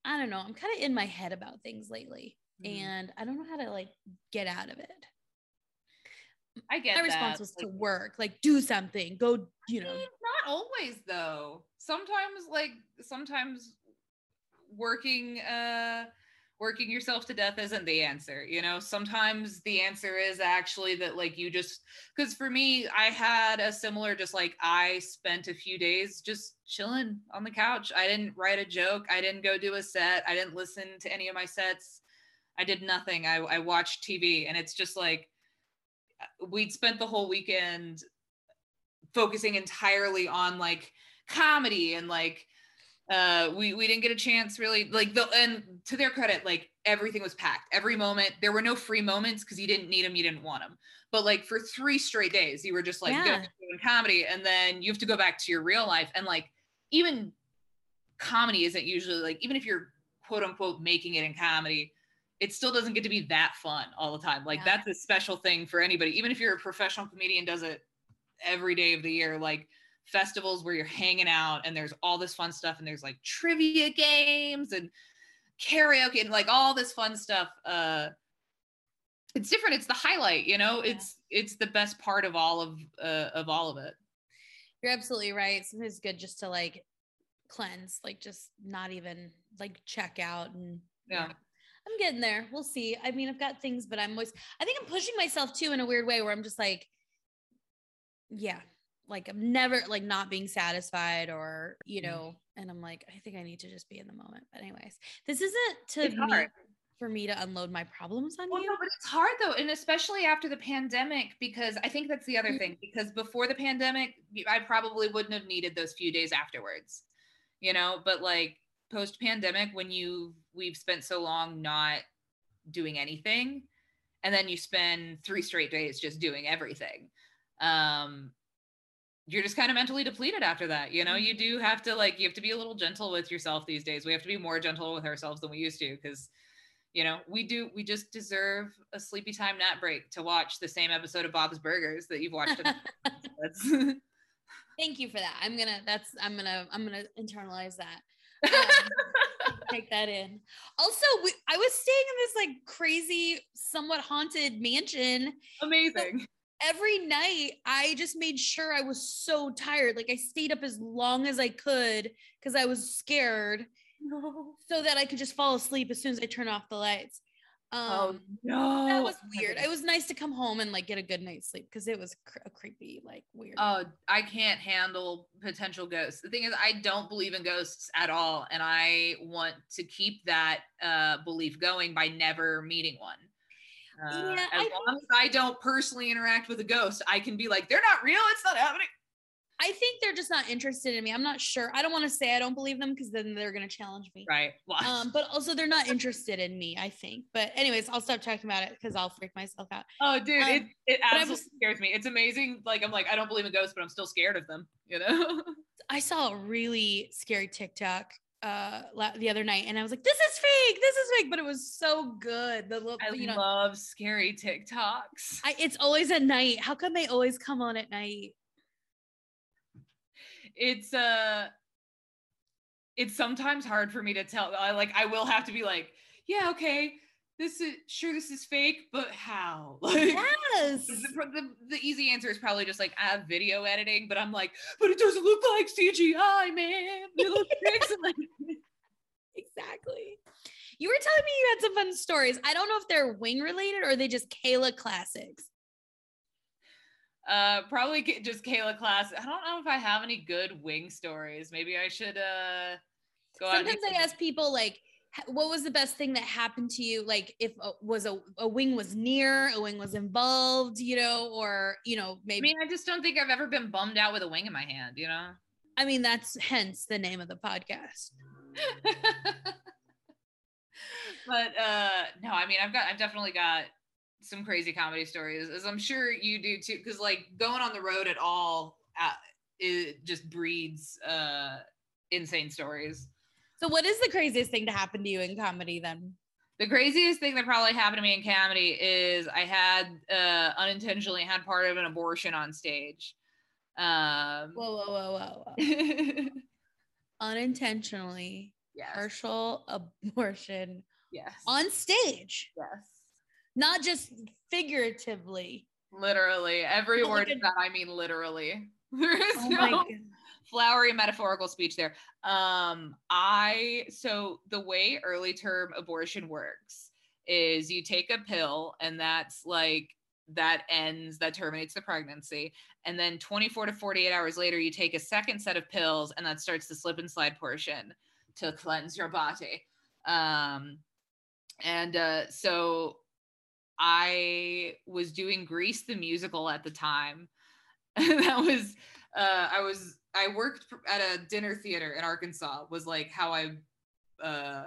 I don't know. I'm kind of in my head about things lately. Mhm. And I don't know how to like get out of it. I get My that. response was to work, like do something, go, you know. Not always though sometimes like sometimes working uh working yourself to death isn't the answer you know sometimes the answer is actually that like you just because for me i had a similar just like i spent a few days just chilling on the couch i didn't write a joke i didn't go do a set i didn't listen to any of my sets i did nothing. I, I watched tv and it's just like we'd spent the whole weekend focusing entirely on like comedy and like uh we we didn't get a chance really like the and to their credit like everything was packed. Every moment there were no free moments because you didn't need them you didn't want them but like for three straight days you were just like Yeah. doing comedy and then you have to go back to your real life. And like even comedy isn't usually like even if you're quote unquote making it in comedy it still doesn't get to be that fun all the time like Yeah. that's a special thing for anybody even if you're a professional comedian does it every day of the year like festivals where you're hanging out and there's all this fun stuff and there's like trivia games and karaoke and like all this fun stuff uh it's different it's the highlight you know Yeah. it's it's the best part of all of uh, of all of it You're absolutely right. Sometimes it's good just to like cleanse, like just not even like check out and Yeah. I'm getting there. We'll see. I mean, I've got things, but I'm always I think I'm pushing myself too in a weird way where I'm just like, yeah, like I'm never like not being satisfied or, you Mhm. know, and I'm like, I think I need to just be in the moment. But anyways, this isn't to It's me hard. for me to unload my problems on Well, you. no, but it's hard though, and especially after the pandemic, because I think that's the other Mhm. thing. Because before the pandemic, I probably wouldn't have needed those few days afterwards, you know. But like post pandemic, when you we've spent so long not doing anything, and then you spend three straight days just doing everything, um, you're just kind of mentally depleted after that. You know, you do have to like you have to be a little gentle with yourself these days. We have to be more gentle with ourselves than we used to, because you know we do we just deserve a sleepy time nap break to watch the same episode of bob's burgers that you've watched Thank you for that. I'm gonna that's I'm gonna I'm gonna internalize that. Um, take that in. Also, we, I was staying in this like crazy, somewhat haunted mansion. amazing Every night, I just made sure I was so tired. Like I stayed up as long as I could because I was scared, so that I could just fall asleep as soon as I turn off the lights. Um, oh no that was weird. It was nice to come home and like get a good night's sleep because it was cr- a creepy, like weird. oh i can't handle potential ghosts the thing is i don't believe in ghosts at all and i want to keep that uh belief going by never meeting one uh, Yeah, as I long as i don't personally interact with a ghost i can be like they're not real it's not happening I think they're just not interested in me. I'm not sure. I don't want to say I don't believe them because then they're gonna challenge me. Right. Well, Um, but also they're not interested in me. I think. But anyways, I'll stop talking about it because I'll freak myself out. oh, dude, it um, it I absolutely was- scares me. It's amazing. Like I'm like I don't believe in ghosts, but I'm still scared of them. You know. I saw a really scary TikTok uh the other night and I was like, this is fake, this is fake, but it was so good. The little, I you know, love scary TikToks. I, it's always at night. How come they always come on at night? It's uh it's sometimes hard for me to tell I like I will have to be like, yeah, okay, this is sure this is fake, but how? Like Yes. the, the, the easy answer is probably just like I have video editing, but I'm like, but it doesn't look like CGI, man. It looks excellent. exactly. You were telling me you had some fun stories. I don't know if they're wing related or they just Kayla classics. Uh, probably just Kayla class. I don't know if I have any good wing stories. Maybe I should uh go Sometimes I ask people like, what was the best thing that happened to you? Like if a, was a, a wing was near, a wing was involved, you know, or you know, maybe I mean, I just don't think I've ever been bummed out with a wing in my hand. You know. I mean, that's hence the name of the podcast. but uh no i mean i've got i've definitely got some crazy comedy stories as i'm sure you do too because like going on the road at all uh, it just breeds uh insane stories. So, what is the craziest thing to happen to you in comedy then? the craziest thing that probably happened to me in comedy is i had uh unintentionally had part of an abortion on stage. Um Whoa, whoa, whoa, whoa, whoa. Unintentionally yes. partial abortion yes. on stage, yes not just figuratively. literally every word of that i mean literally there is Oh no flowery metaphorical speech there. Um, I so the way early term abortion works is you take a pill and that's like that ends that terminates the pregnancy and then 24 to 48 hours later you take a second set of pills and that starts the slip and slide portion to cleanse your body um and uh so i was doing grease the musical at the time. That was uh i was i worked at a dinner theater in arkansas was like how i uh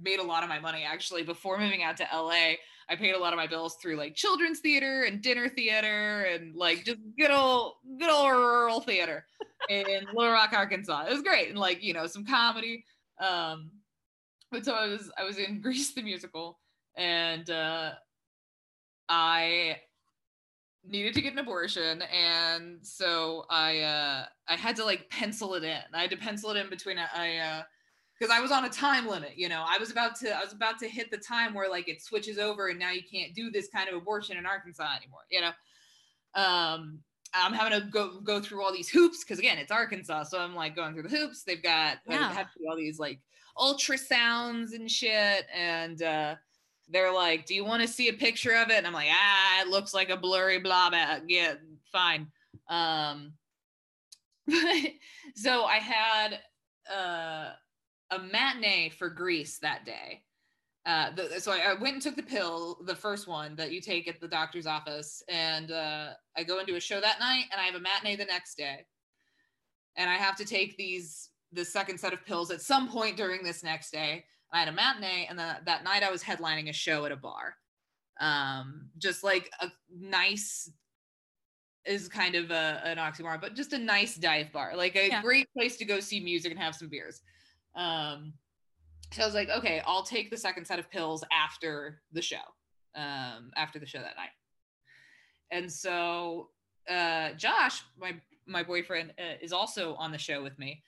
made a lot of my money actually. Before moving out to la i paid a lot of my bills through like children's theater and dinner theater and like just good old good old rural theater in little rock arkansas. It was great and like you know some comedy um but so i was i was in grease the musical and uh i needed to get an abortion and so i uh i had to like pencil it in. I had to pencil it in between a, I uh because i was on a time limit you know? I was about to i was about to hit the time where like it switches over and now you can't do this kind of abortion in arkansas anymore you know? Um i'm having to go go through all these hoops because again it's arkansas so i'm like going through the hoops. They've got Yeah. have to do all these like ultrasounds and shit and uh they're like, "Do you want to see a picture of it?" And I'm like, "Ah, it looks like a blurry blob. uh, Yeah, fine." Um, so I had uh, a matinee for Grease that day. Uh, the, so I, I went and took the pill, the first one that you take at the doctor's office, and uh, I go into a show that night, and I have a matinee the next day, and I have to take these the second set of pills at some point during this next day. I had a matinee, and then that night I was headlining a show at a bar. Um, just like a nice is kind of a, an oxymoron, but just a nice dive bar, like a Yeah. great place to go see music and have some beers. Um, so I was like, okay, I'll take the second set of pills after the show, um, after the show that night. And so uh, Josh, my my boyfriend, uh, is also on the show with me,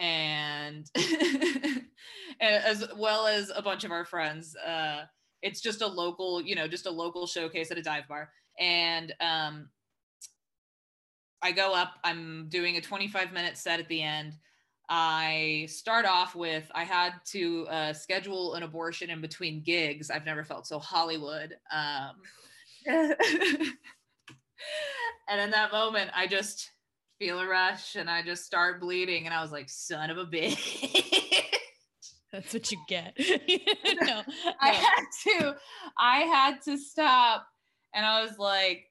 and as well as a bunch of our friends. Uh, it's just a local, you know, just a local showcase at a dive bar, and um, I go up. I'm doing a 25 minute set at the end. I start off with I had to uh, schedule an abortion in between gigs. I've never felt so Hollywood. Um, and in that moment, I just feel a rush and I just start bleeding. And I was like, son of a bitch. That's what you get. no, I had to, I had to stop. And I was like,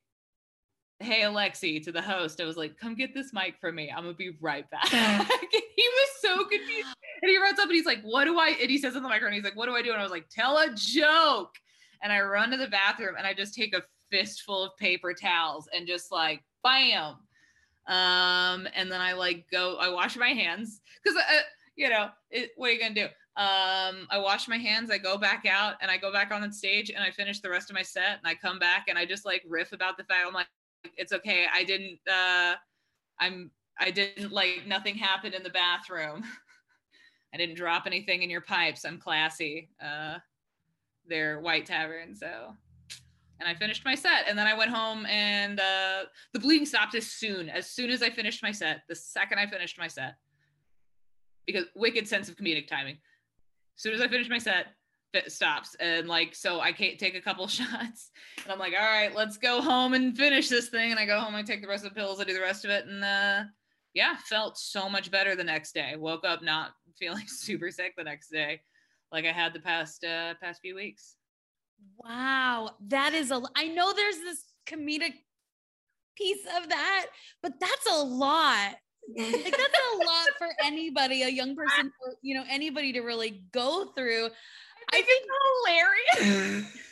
hey Alexi to the host. I was like, come get this mic for me. I'm gonna be right back. he was so confused. And he runs up and he's like, what do I? And he says in the microphone, he's like, what do I do? And I was like, tell a joke. And I run to the bathroom and I just take a fistful of paper towels and just like, bam. Um, and then I like go, I wash my hands because, uh, you know, it, what are you gonna do? Um, I wash my hands, I go back out and I go back on the stage and I finish the rest of my set and I come back and I just like riff about the fact I'm like, it's okay. I didn't, uh, I'm, I didn't like nothing happened in the bathroom. I didn't drop anything in your pipes. I'm classy. Uh, they're white tavern. So, and I finished my set and then I went home and, uh, the bleeding stopped as soon, as soon as I finished my set, the second I finished my set, because wicked sense of comedic timing as soon as I finished my set, it stops. And like, so I can't take a couple shots. And I'm like, all right, let's go home and finish this thing. And I go home, I take the rest of the pills, I do the rest of it. And uh, yeah, felt so much better the next day. Woke up not feeling super sick the next day, like I had the past uh, past few weeks. Wow, that is a. I know there's this comedic piece of that, but that's a lot like that's a lot for anybody, a young person, or, you know, anybody to really go through. I think, I think it's hilarious.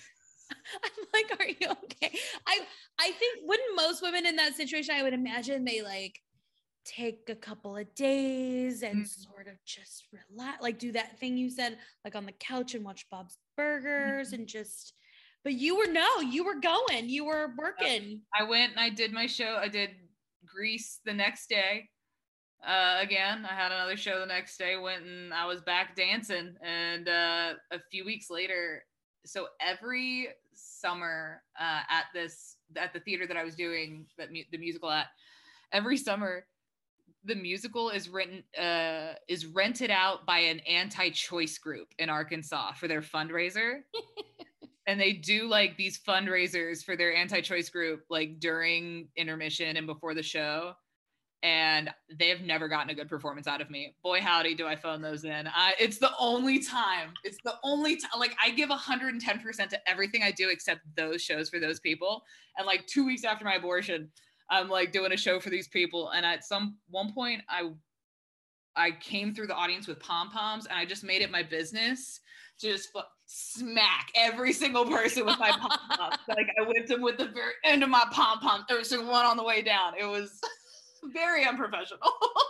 I'm like, are you okay? I I think wouldn't most women in that situation, I would imagine they like take a couple of days and mm-hmm. sort of just relax, like do that thing you said, like on the couch and watch Bob's Burgers mm-hmm. and just but you were no, you were going, you were working. I went and I did my show. I did Grease the next day uh, again. I had another show the next day, went and I was back dancing. And uh, a few weeks later, so every summer uh, at this at the theater that I was doing that mu- the musical at, every summer the musical is written uh, is rented out by an anti-choice group in Arkansas for their fundraiser. and they do like these fundraisers for their anti-choice group like during intermission and before the show and they have never gotten a good performance out of me. Boy, howdy, do I phone those in. I, it's the only time. It's the only time. Like I give 110% to everything I do except those shows for those people. And like two weeks after my abortion, I'm like doing a show for these people. And at some one point, I I came through the audience with pom poms, and I just made it my business to just smack every single person with my pom poms. like I whipped them with the very end of my pom pom. every single one on the way down. It was. very unprofessional.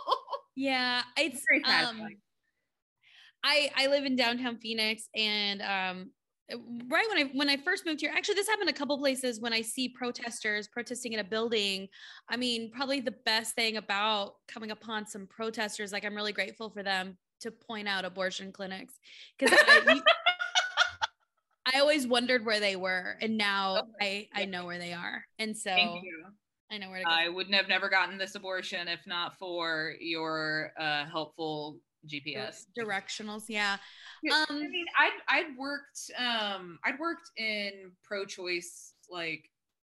yeah, it's um, I I live in downtown Phoenix and um right when I when I first moved here, actually this happened a couple places when I see protesters protesting in a building. I mean, probably the best thing about coming upon some protesters, like I'm really grateful for them to point out abortion clinics because I, I always wondered where they were, and now I I know where they are, and so I know where to go. I wouldn't have never gotten this abortion if not for your uh, helpful GPS directionals. Yeah. Um, I mean, I'd I'd worked um I'd worked in pro-choice like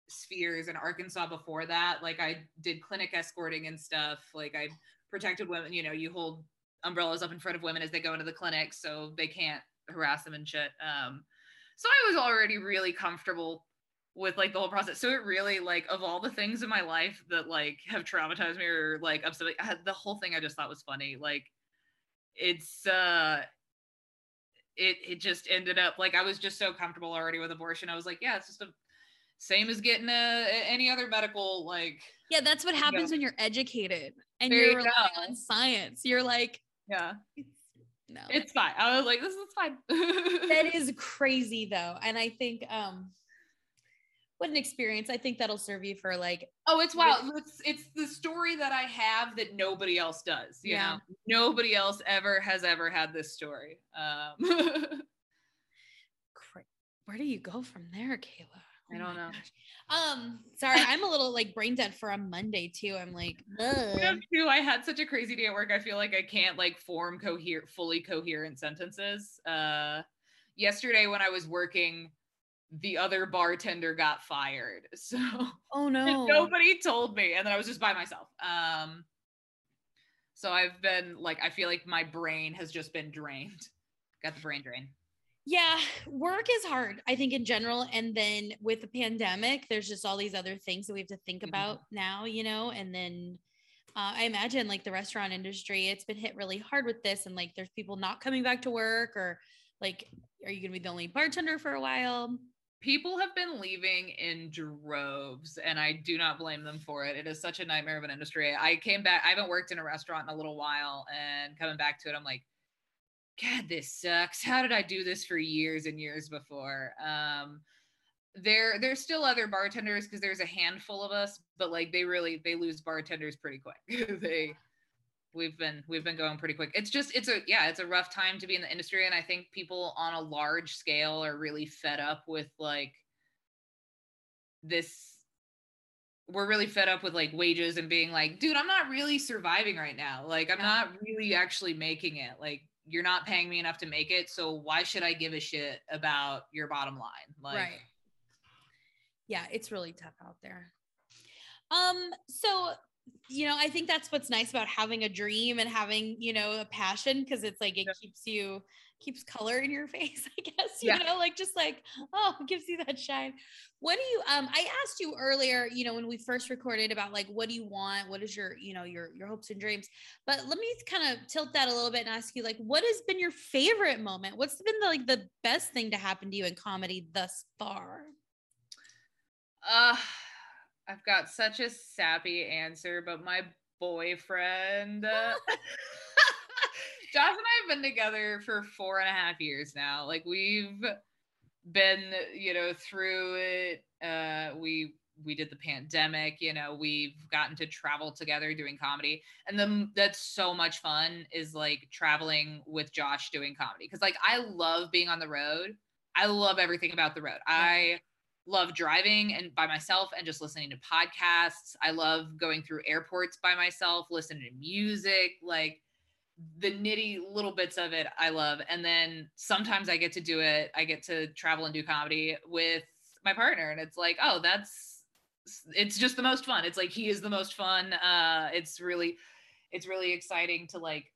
spheres in Arkansas before that. Like I did clinic escorting and stuff. Like I protected women. You know, you hold umbrellas up in front of women as they go into the clinic so they can't harass them and shit. Um, so I was already really comfortable with like the whole process. So it really like of all the things in my life that like have traumatized me or like upset me, had, the whole thing I just thought was funny. Like it's uh it it just ended up like I was just so comfortable already with abortion. I was like, yeah, it's just a same as getting a, any other medical like yeah that's what happens you know. when you're educated and there you're you relying on science. You're like yeah. No. It's fine. I was like this is fine. That is crazy though. And i think um what an experience. I think that'll serve you for like oh, it's wild. It's it's the story that I have that nobody else does. You yeah. know, nobody else ever has ever had this story. Um, Where do you go from there, Kayla? Oh I don't know. Gosh. Um, sorry, I'm a little like brain dead for a Monday too. I'm like, too. I had such a crazy day at work. I feel like I can't like form coherent, fully coherent sentences. Uh, yesterday when I was working the other bartender got fired. So oh no. Nobody told me. And then I was just by myself. Um so I've been like I feel like my brain has just been drained. Got the brain drain. Yeah, work is hard, I think, in general. And then with the pandemic, there's just all these other things that we have to think Mhm. about now, you know? And then uh, I imagine like the restaurant industry, it's been hit really hard with this. And like there's people not coming back to work, or like, are you going to be the only bartender for a while? People have been leaving in droves and i do not blame them for it. It is such a nightmare of an industry. I came back i haven't worked in a restaurant in a little while and coming back to it i'm like god this sucks. How did i do this for years and years before? Um there there's still other bartenders because there's a handful of us but like they really they lose bartenders pretty quick. They we've been we've been going pretty quick. It's just it's a yeah it's a rough time to be in the industry and i think people on a large scale are really fed up with like this we're really fed up with like wages and being like dude i'm not really surviving right now. Like i'm not really actually making it. Like you're not paying me enough to make it so why should i give a shit about your bottom line? Like right. Yeah, it's really tough out there. Um, so you know, I think that's what's nice about having a dream and having, you know, a passion because it's like it Yeah. keeps you keeps color in your face, I guess. You Yeah. know, like just like, oh, gives you that shine. What do you um I asked you earlier, you know, when we first recorded about like what do you want? What is your, you know, your your hopes and dreams? But let me kind of tilt that a little bit and ask you like what has been your favorite moment? What's been the like the best thing to happen to you in comedy thus far? Uh, I've got such a sappy answer, but my boyfriend, uh, Josh and I have been together for four and a half years now. Like we've been, you know, through it. Uh, we we did the pandemic. You know, we've gotten to travel together doing comedy, and then that's so much fun. Is like traveling with Josh doing comedy because like I love being on the road. I love everything about the road. I love driving and by myself and just listening to podcasts. I love going through airports by myself, listening to music, like the nitty little bits of it I love. And then sometimes I get to do it. I get to travel and do comedy with my partner and it's like, "Oh, that's it's just the most fun." It's like he is the most fun. Uh it's really it's really exciting to like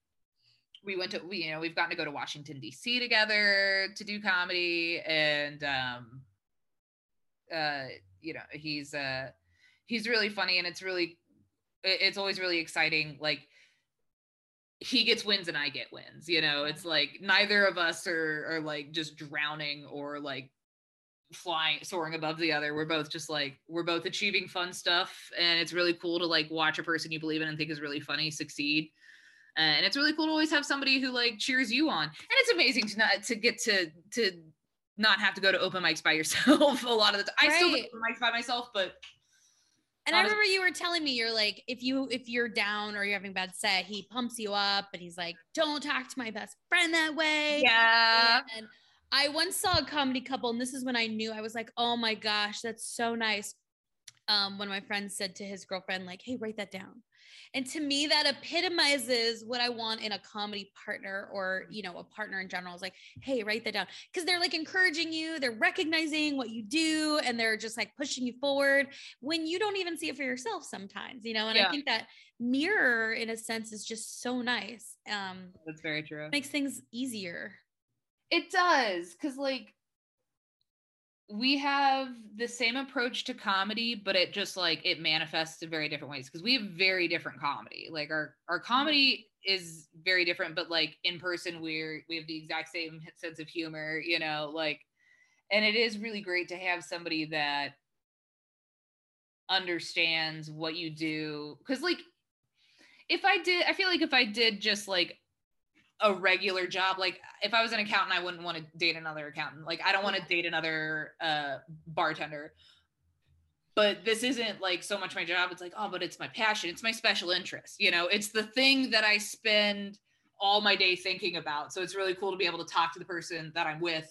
we went to we you know we've gotten to go to Washington D.C. together to do comedy and um uh you know he's uh he's really funny and it's really it's always really exciting. Like he gets wins and I get wins you know? It's like neither of us are are like just drowning or like flying soaring above the other. We're both just like we're both achieving fun stuff and it's really cool to like watch a person you believe in and think is really funny succeed. Uh, and it's really cool to always have somebody who like cheers you on. And it's amazing to not to get to to not have to go to open mics by yourself a lot of the time i still go to open mics by myself but And I remember you were telling me you're like, if you if you're down or you're having a bad set, he pumps you up and he's like, don't talk to my best friend that way. yeah And I once saw a comedy couple, and this is when I knew I was like, oh my gosh, that's so nice. Um, one of my friends said to his girlfriend, like, hey, write that down. And to me, that epitomizes what I want in a comedy partner or, you know, a partner in general is like, hey, write that down. Cause they're like encouraging you, they're recognizing what you do, and they're just like pushing you forward when you don't even see it for yourself sometimes, you know? And I think that mirror, in a sense, is just so nice. Um, that's very true makes things easier. It does, because like we have the same approach to comedy, but it just like it manifests in very different ways because we have very different comedy. Like our our comedy mm-hmm. is very different, but like in person we're we have the exact same sense of humor, you know, like and it is really great to have somebody that understands what you do because like if i did i feel like if i did just like a regular job like if i was an accountant i wouldn't want to date another accountant. Like i don't want to date another uh bartender. But this isn't like so much my job it's like oh but it's my passion it's my special interest you know? It's the thing that i spend all my day thinking about. So it's really cool to be able to talk to the person that i'm with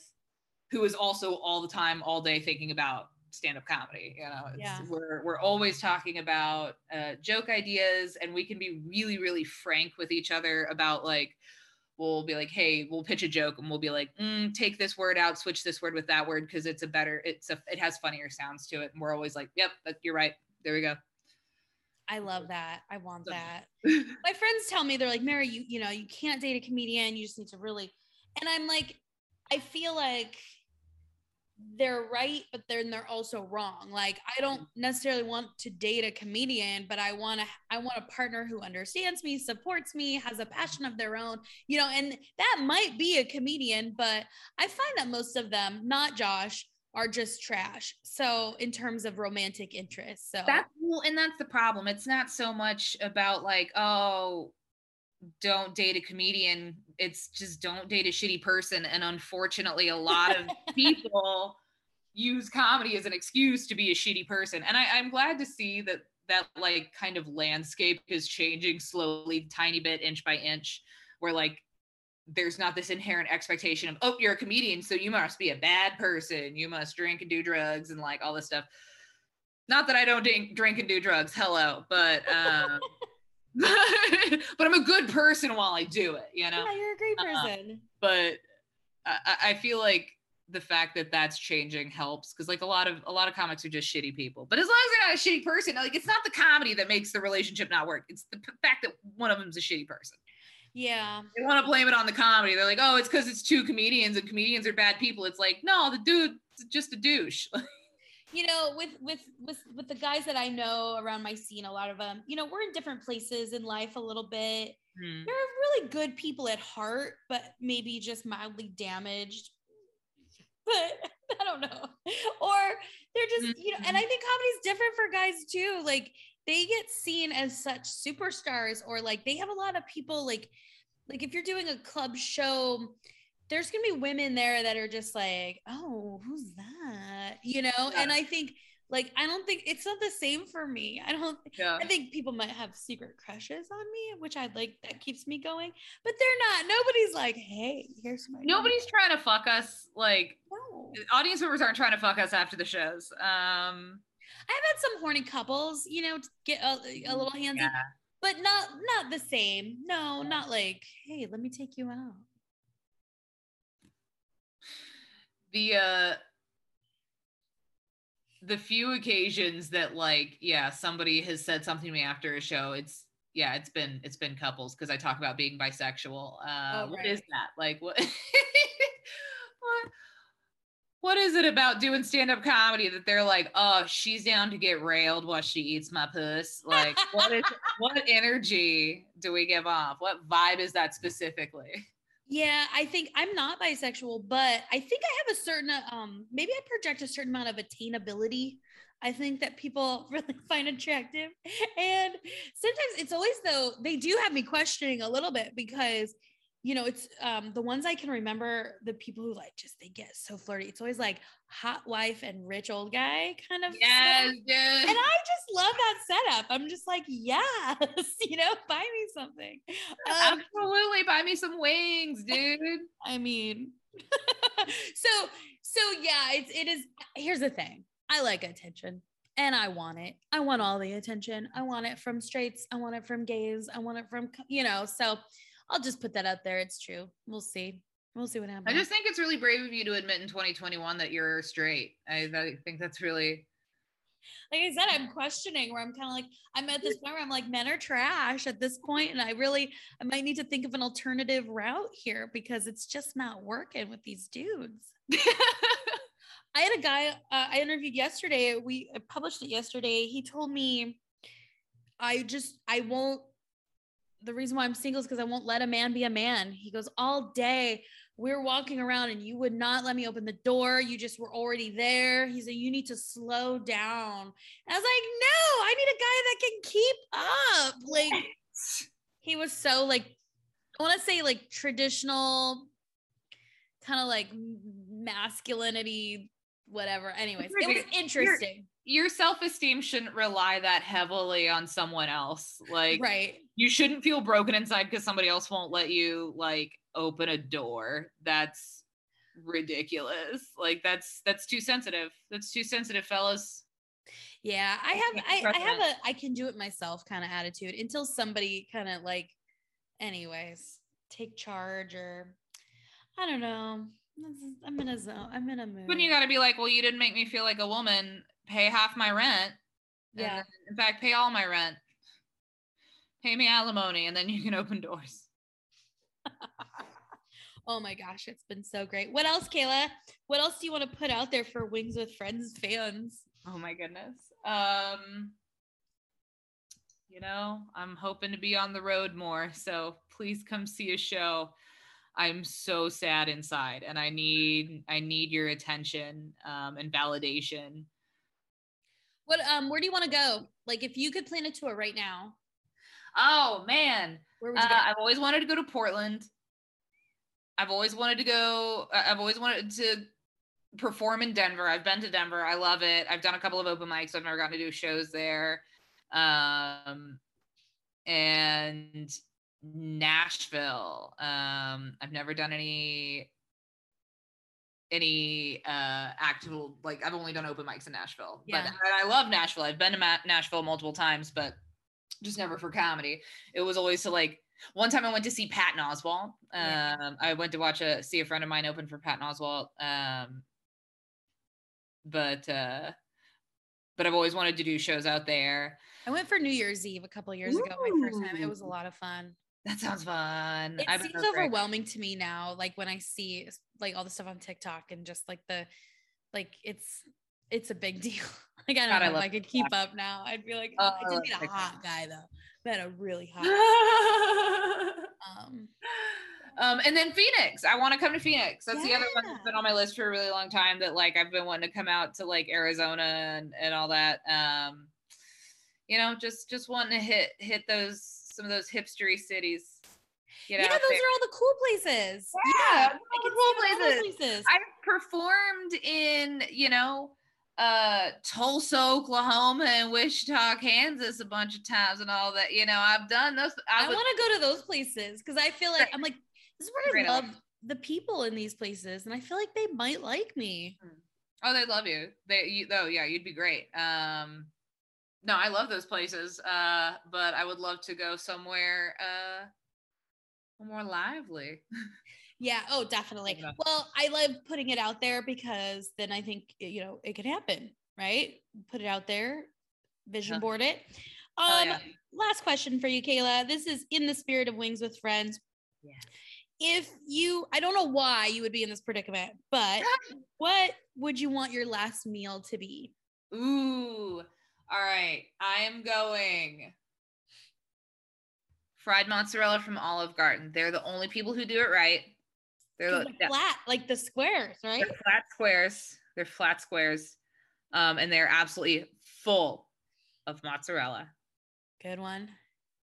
who is also all the time all day thinking about stand-up comedy you know? It's, Yeah. we're we're always talking about uh, joke ideas and we can be really really frank with each other about like we'll be like hey we'll pitch a joke and we'll be like mm, take this word out switch this word with that word because it's a better it's a it has funnier sounds to it and we're always like yep you're right there we go I love that. I want that. My friends tell me they're like, Mary, you you know, you can't date a comedian. You just need to really. And I'm like, I feel like they're right, but then they're also wrong. Like I don't mm. necessarily want to date a comedian, but I want to I want a partner who understands me, supports me, has a mm. passion of their own, you know, and that might be a comedian, but I find that most of them, not Josh, are just trash. So in terms of romantic interest. So That's well, and that's the problem. It's not so much about like, oh, don't date a comedian. It's just don't date a shitty person. And unfortunately, a lot of people use comedy as an excuse to be a shitty person. And I, I'm glad to see that that like kind of landscape is changing slowly, tiny bit, inch by inch, where like there's not this inherent expectation of, oh, you're a comedian, so you must be a bad person. You must drink and do drugs and like all this stuff. Not that I don't drink, drink and do drugs, hello, but um, but I'm a good person while I do it, you know. yeah, you're a great Uh, person. But I, I feel like the fact that that's changing helps because like a lot of a lot of comics are just shitty people. But as long as they're not a shitty person, like it's not the comedy that makes the relationship not work. It's the p- fact that one of them's a shitty person. yeah. They want to blame it on the comedy. They're like, oh, it's because it's two comedians and comedians are bad people. It's like, no, the dude's just a douche. you know with with with with the guys that i know around my scene a lot of them you know we're in different places in life a little bit. Hmm. they're really good people at heart but maybe just mildly damaged. But i don't know. Or they're just you know and i think comedy's different for guys too. Like they get seen as such superstars or like they have a lot of people like like if you're doing a club show there's gonna be women there that are just like, oh, who's that? You know, and I think like I don't think it's not the same for me. I don't Yeah. I think people might have secret crushes on me, which I like that keeps me going, but they're not. Nobody's like, hey, here's my Nobody's trying to fuck us. Like no. audience members aren't trying to fuck us after the shows. Um, I've had some horny couples, you know, get a, a little handsy, yeah. but not not the same. No, not like, hey, let me take you out. The uh the few occasions that like yeah somebody has said something to me after a show it's yeah it's been it's been couples because i talk about being bisexual. Uh Oh, what is that? Like what what what is it about doing stand-up comedy that they're like oh she's down to get railed while she eats my puss. Like what is what energy do we give off? What vibe is that specifically Yeah, I think I'm not bisexual, but I think I have a certain uh, um maybe I project a certain amount of attainability. I think that people really find attractive. And sometimes it's always though they do have me questioning a little bit because you know, it's um the ones I can remember the people who like just they get so flirty. It's always like hot wife and rich old guy kind of yes dude And I just love that setup. I'm just like, yes, you know, buy me something. Um, Absolutely, buy me some wings, dude. I mean, so so yeah, it's it is. Here's the thing: I like attention, and I want it. I want all the attention. I want it from straights. I want it from gays. I want it from you know. So I'll just put that out there. It's true. We'll see. We'll see what happens. I just think it's really brave of you to admit in 2021 that you're straight. I, I think that's really like I said, I'm questioning where I'm kind of like, I'm at this point where I'm like, men are trash at this point, and I really, I might need to think of an alternative route here because it's just not working with these dudes. I had a guy uh, I interviewed yesterday. We I published it yesterday. He told me, I just, I won't. The reason why I'm single is because I won't let a man be a man. He goes, all day we're walking around and you would not let me open the door. You just were already there. He said, you need to slow down. And I was like, no, I need a guy that can keep up. Like, he was so like, I want to say like traditional, kind of like masculinity, whatever. Anyways, it was interesting. Your self-esteem shouldn't rely that heavily on someone else. Like right. you shouldn't feel broken inside because somebody else won't let you like open a door. That's ridiculous. Like that's that's too sensitive. That's too sensitive, fellas. Yeah, I have I, I have that. a I can do it myself kind of attitude until somebody kind of like anyways, take charge or I don't know. Is- I'm in a zone. I'm in a mood. When you got to be like, well, you didn't make me feel like a woman. Pay half my rent. Yeah. then- in fact, pay all my rent. Pay me alimony, and then you can open doors. Oh my gosh, it's been so great. What else, Kayla? What else do you want to put out there for Wings with Friends fans? Oh my goodness. Um, you know, I'm hoping to be on the road more. So please come see a show. I'm so sad inside and I need I need your attention um, and validation. What um where do you want to go? Like if you could plan a tour right now, Oh man. where would Uh, you go? I've always wanted to go to Portland. I've always wanted to go. I've always wanted to perform in Denver. I've been to Denver. I love it. I've done a couple of open mics. I've never gotten to do shows there. Um, and Nashville. Um, I've never done any any uh actual like I've only done open mics in Nashville. But Yeah. and I love Nashville. I've been to Ma- Nashville multiple times, but just never for comedy. It was always to like one time I went to see Patton Oswalt. Um, Yeah. I went to watch a see a friend of mine open for Patton Oswalt. Um, but uh, but I've always wanted to do shows out there. I went for New Year's Eve a couple years ago, my first time. It was a lot of fun. That sounds fun. It I bet seems overwhelming to me now, like when I see like all the stuff on TikTok and just like the like it's it's a big deal. Like I don't God, I know if I could keep up now. I'd be like, Oh, I I just need a TikTok. hot guy though. But a really hot. Um, um, and then Phoenix. I want to come to Phoenix. That's the other one that's been on my list for a really long time. That like I've been wanting to come out to like Arizona and, and all that. Um, you know, just just wanting to hit hit those some of those hipstery cities. Get yeah, those there. are all the cool places. Yeah, I those are can the cool see all those places. places. I've performed in, you know, uh Tulsa, Oklahoma and Wichita, Kansas a bunch of times and all that. You know, I've done those. I, I want to go to those places because I feel like I'm like this is where I love the people in these places, and I feel like they might like me. Oh, they love you. They, you, oh yeah, you'd be great. Um, no, I love those places. Uh, but I would love to go somewhere uh more lively. Yeah. Oh, definitely. Yeah. Well, I love putting it out there because then I think you know it could happen, right? Put it out there, vision board it. Um, yeah. last question for you, Kayla. This is in the spirit of Wings with Friends. Yeah. If you, I don't know why you would be in this predicament, but what would you want your last meal to be? Ooh. All right. I am going fried mozzarella from Olive Garden. They're the only people who do it right. They're, Like the- flat, like the squares, right? they're flat squares. They're flat squares. Um, and they're absolutely full of mozzarella. Good one.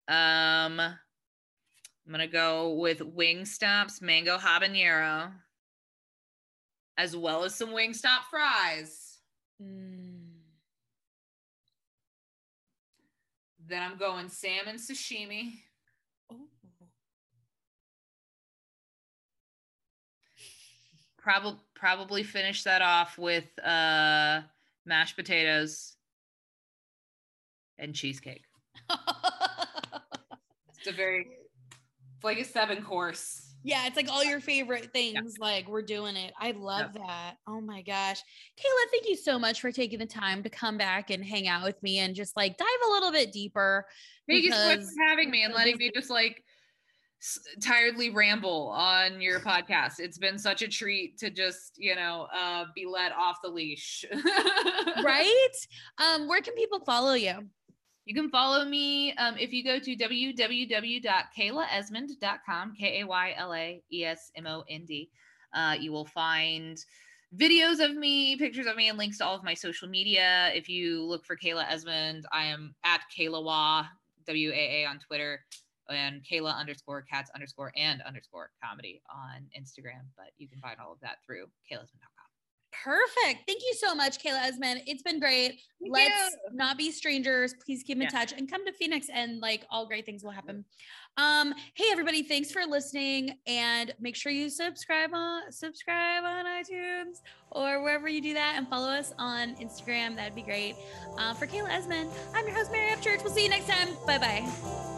Um, I'm gonna go with Wing Wingstop's mango habanero, as well as some Wingstop fries. Mm. Then I'm going salmon sashimi. Oh. Probably probably finish that off with uh mashed potatoes and cheesecake. It's a very it's like a seven course. Yeah, it's like all your favorite things. Like we're doing it. I love that. Oh my gosh. Kayla, thank you so much for taking the time to come back and hang out with me and just like dive a little bit deeper. Thank you so much for having me and letting me just like tiredly ramble on your podcast. It's been such a treat to just, you know, uh be let off the leash. right? Um, where can people follow you? You can follow me um, if you go to www.kaylaesmond.com, K A Y L A E S M O N D. Uh, you will find videos of me, pictures of me, and links to all of my social media. If you look for Kayla Esmond, I am at Kayla Wah, W A A on Twitter, and Kayla underscore cats underscore and underscore comedy on Instagram. But you can find all of that through kaylaesmond.com. Perfect. Thank you so much, Kayla Esmond. It's been great. Thank Let's you. not be strangers. Please keep in Yeah. touch and come to Phoenix and like all great things will happen. Um, hey everybody, thanks for listening and make sure you subscribe on subscribe on iTunes or wherever you do that and follow us on Instagram. That'd be great. Uh, for Kayla Esmond, I'm your host, Mary F. Church. We'll see you next time. Bye bye.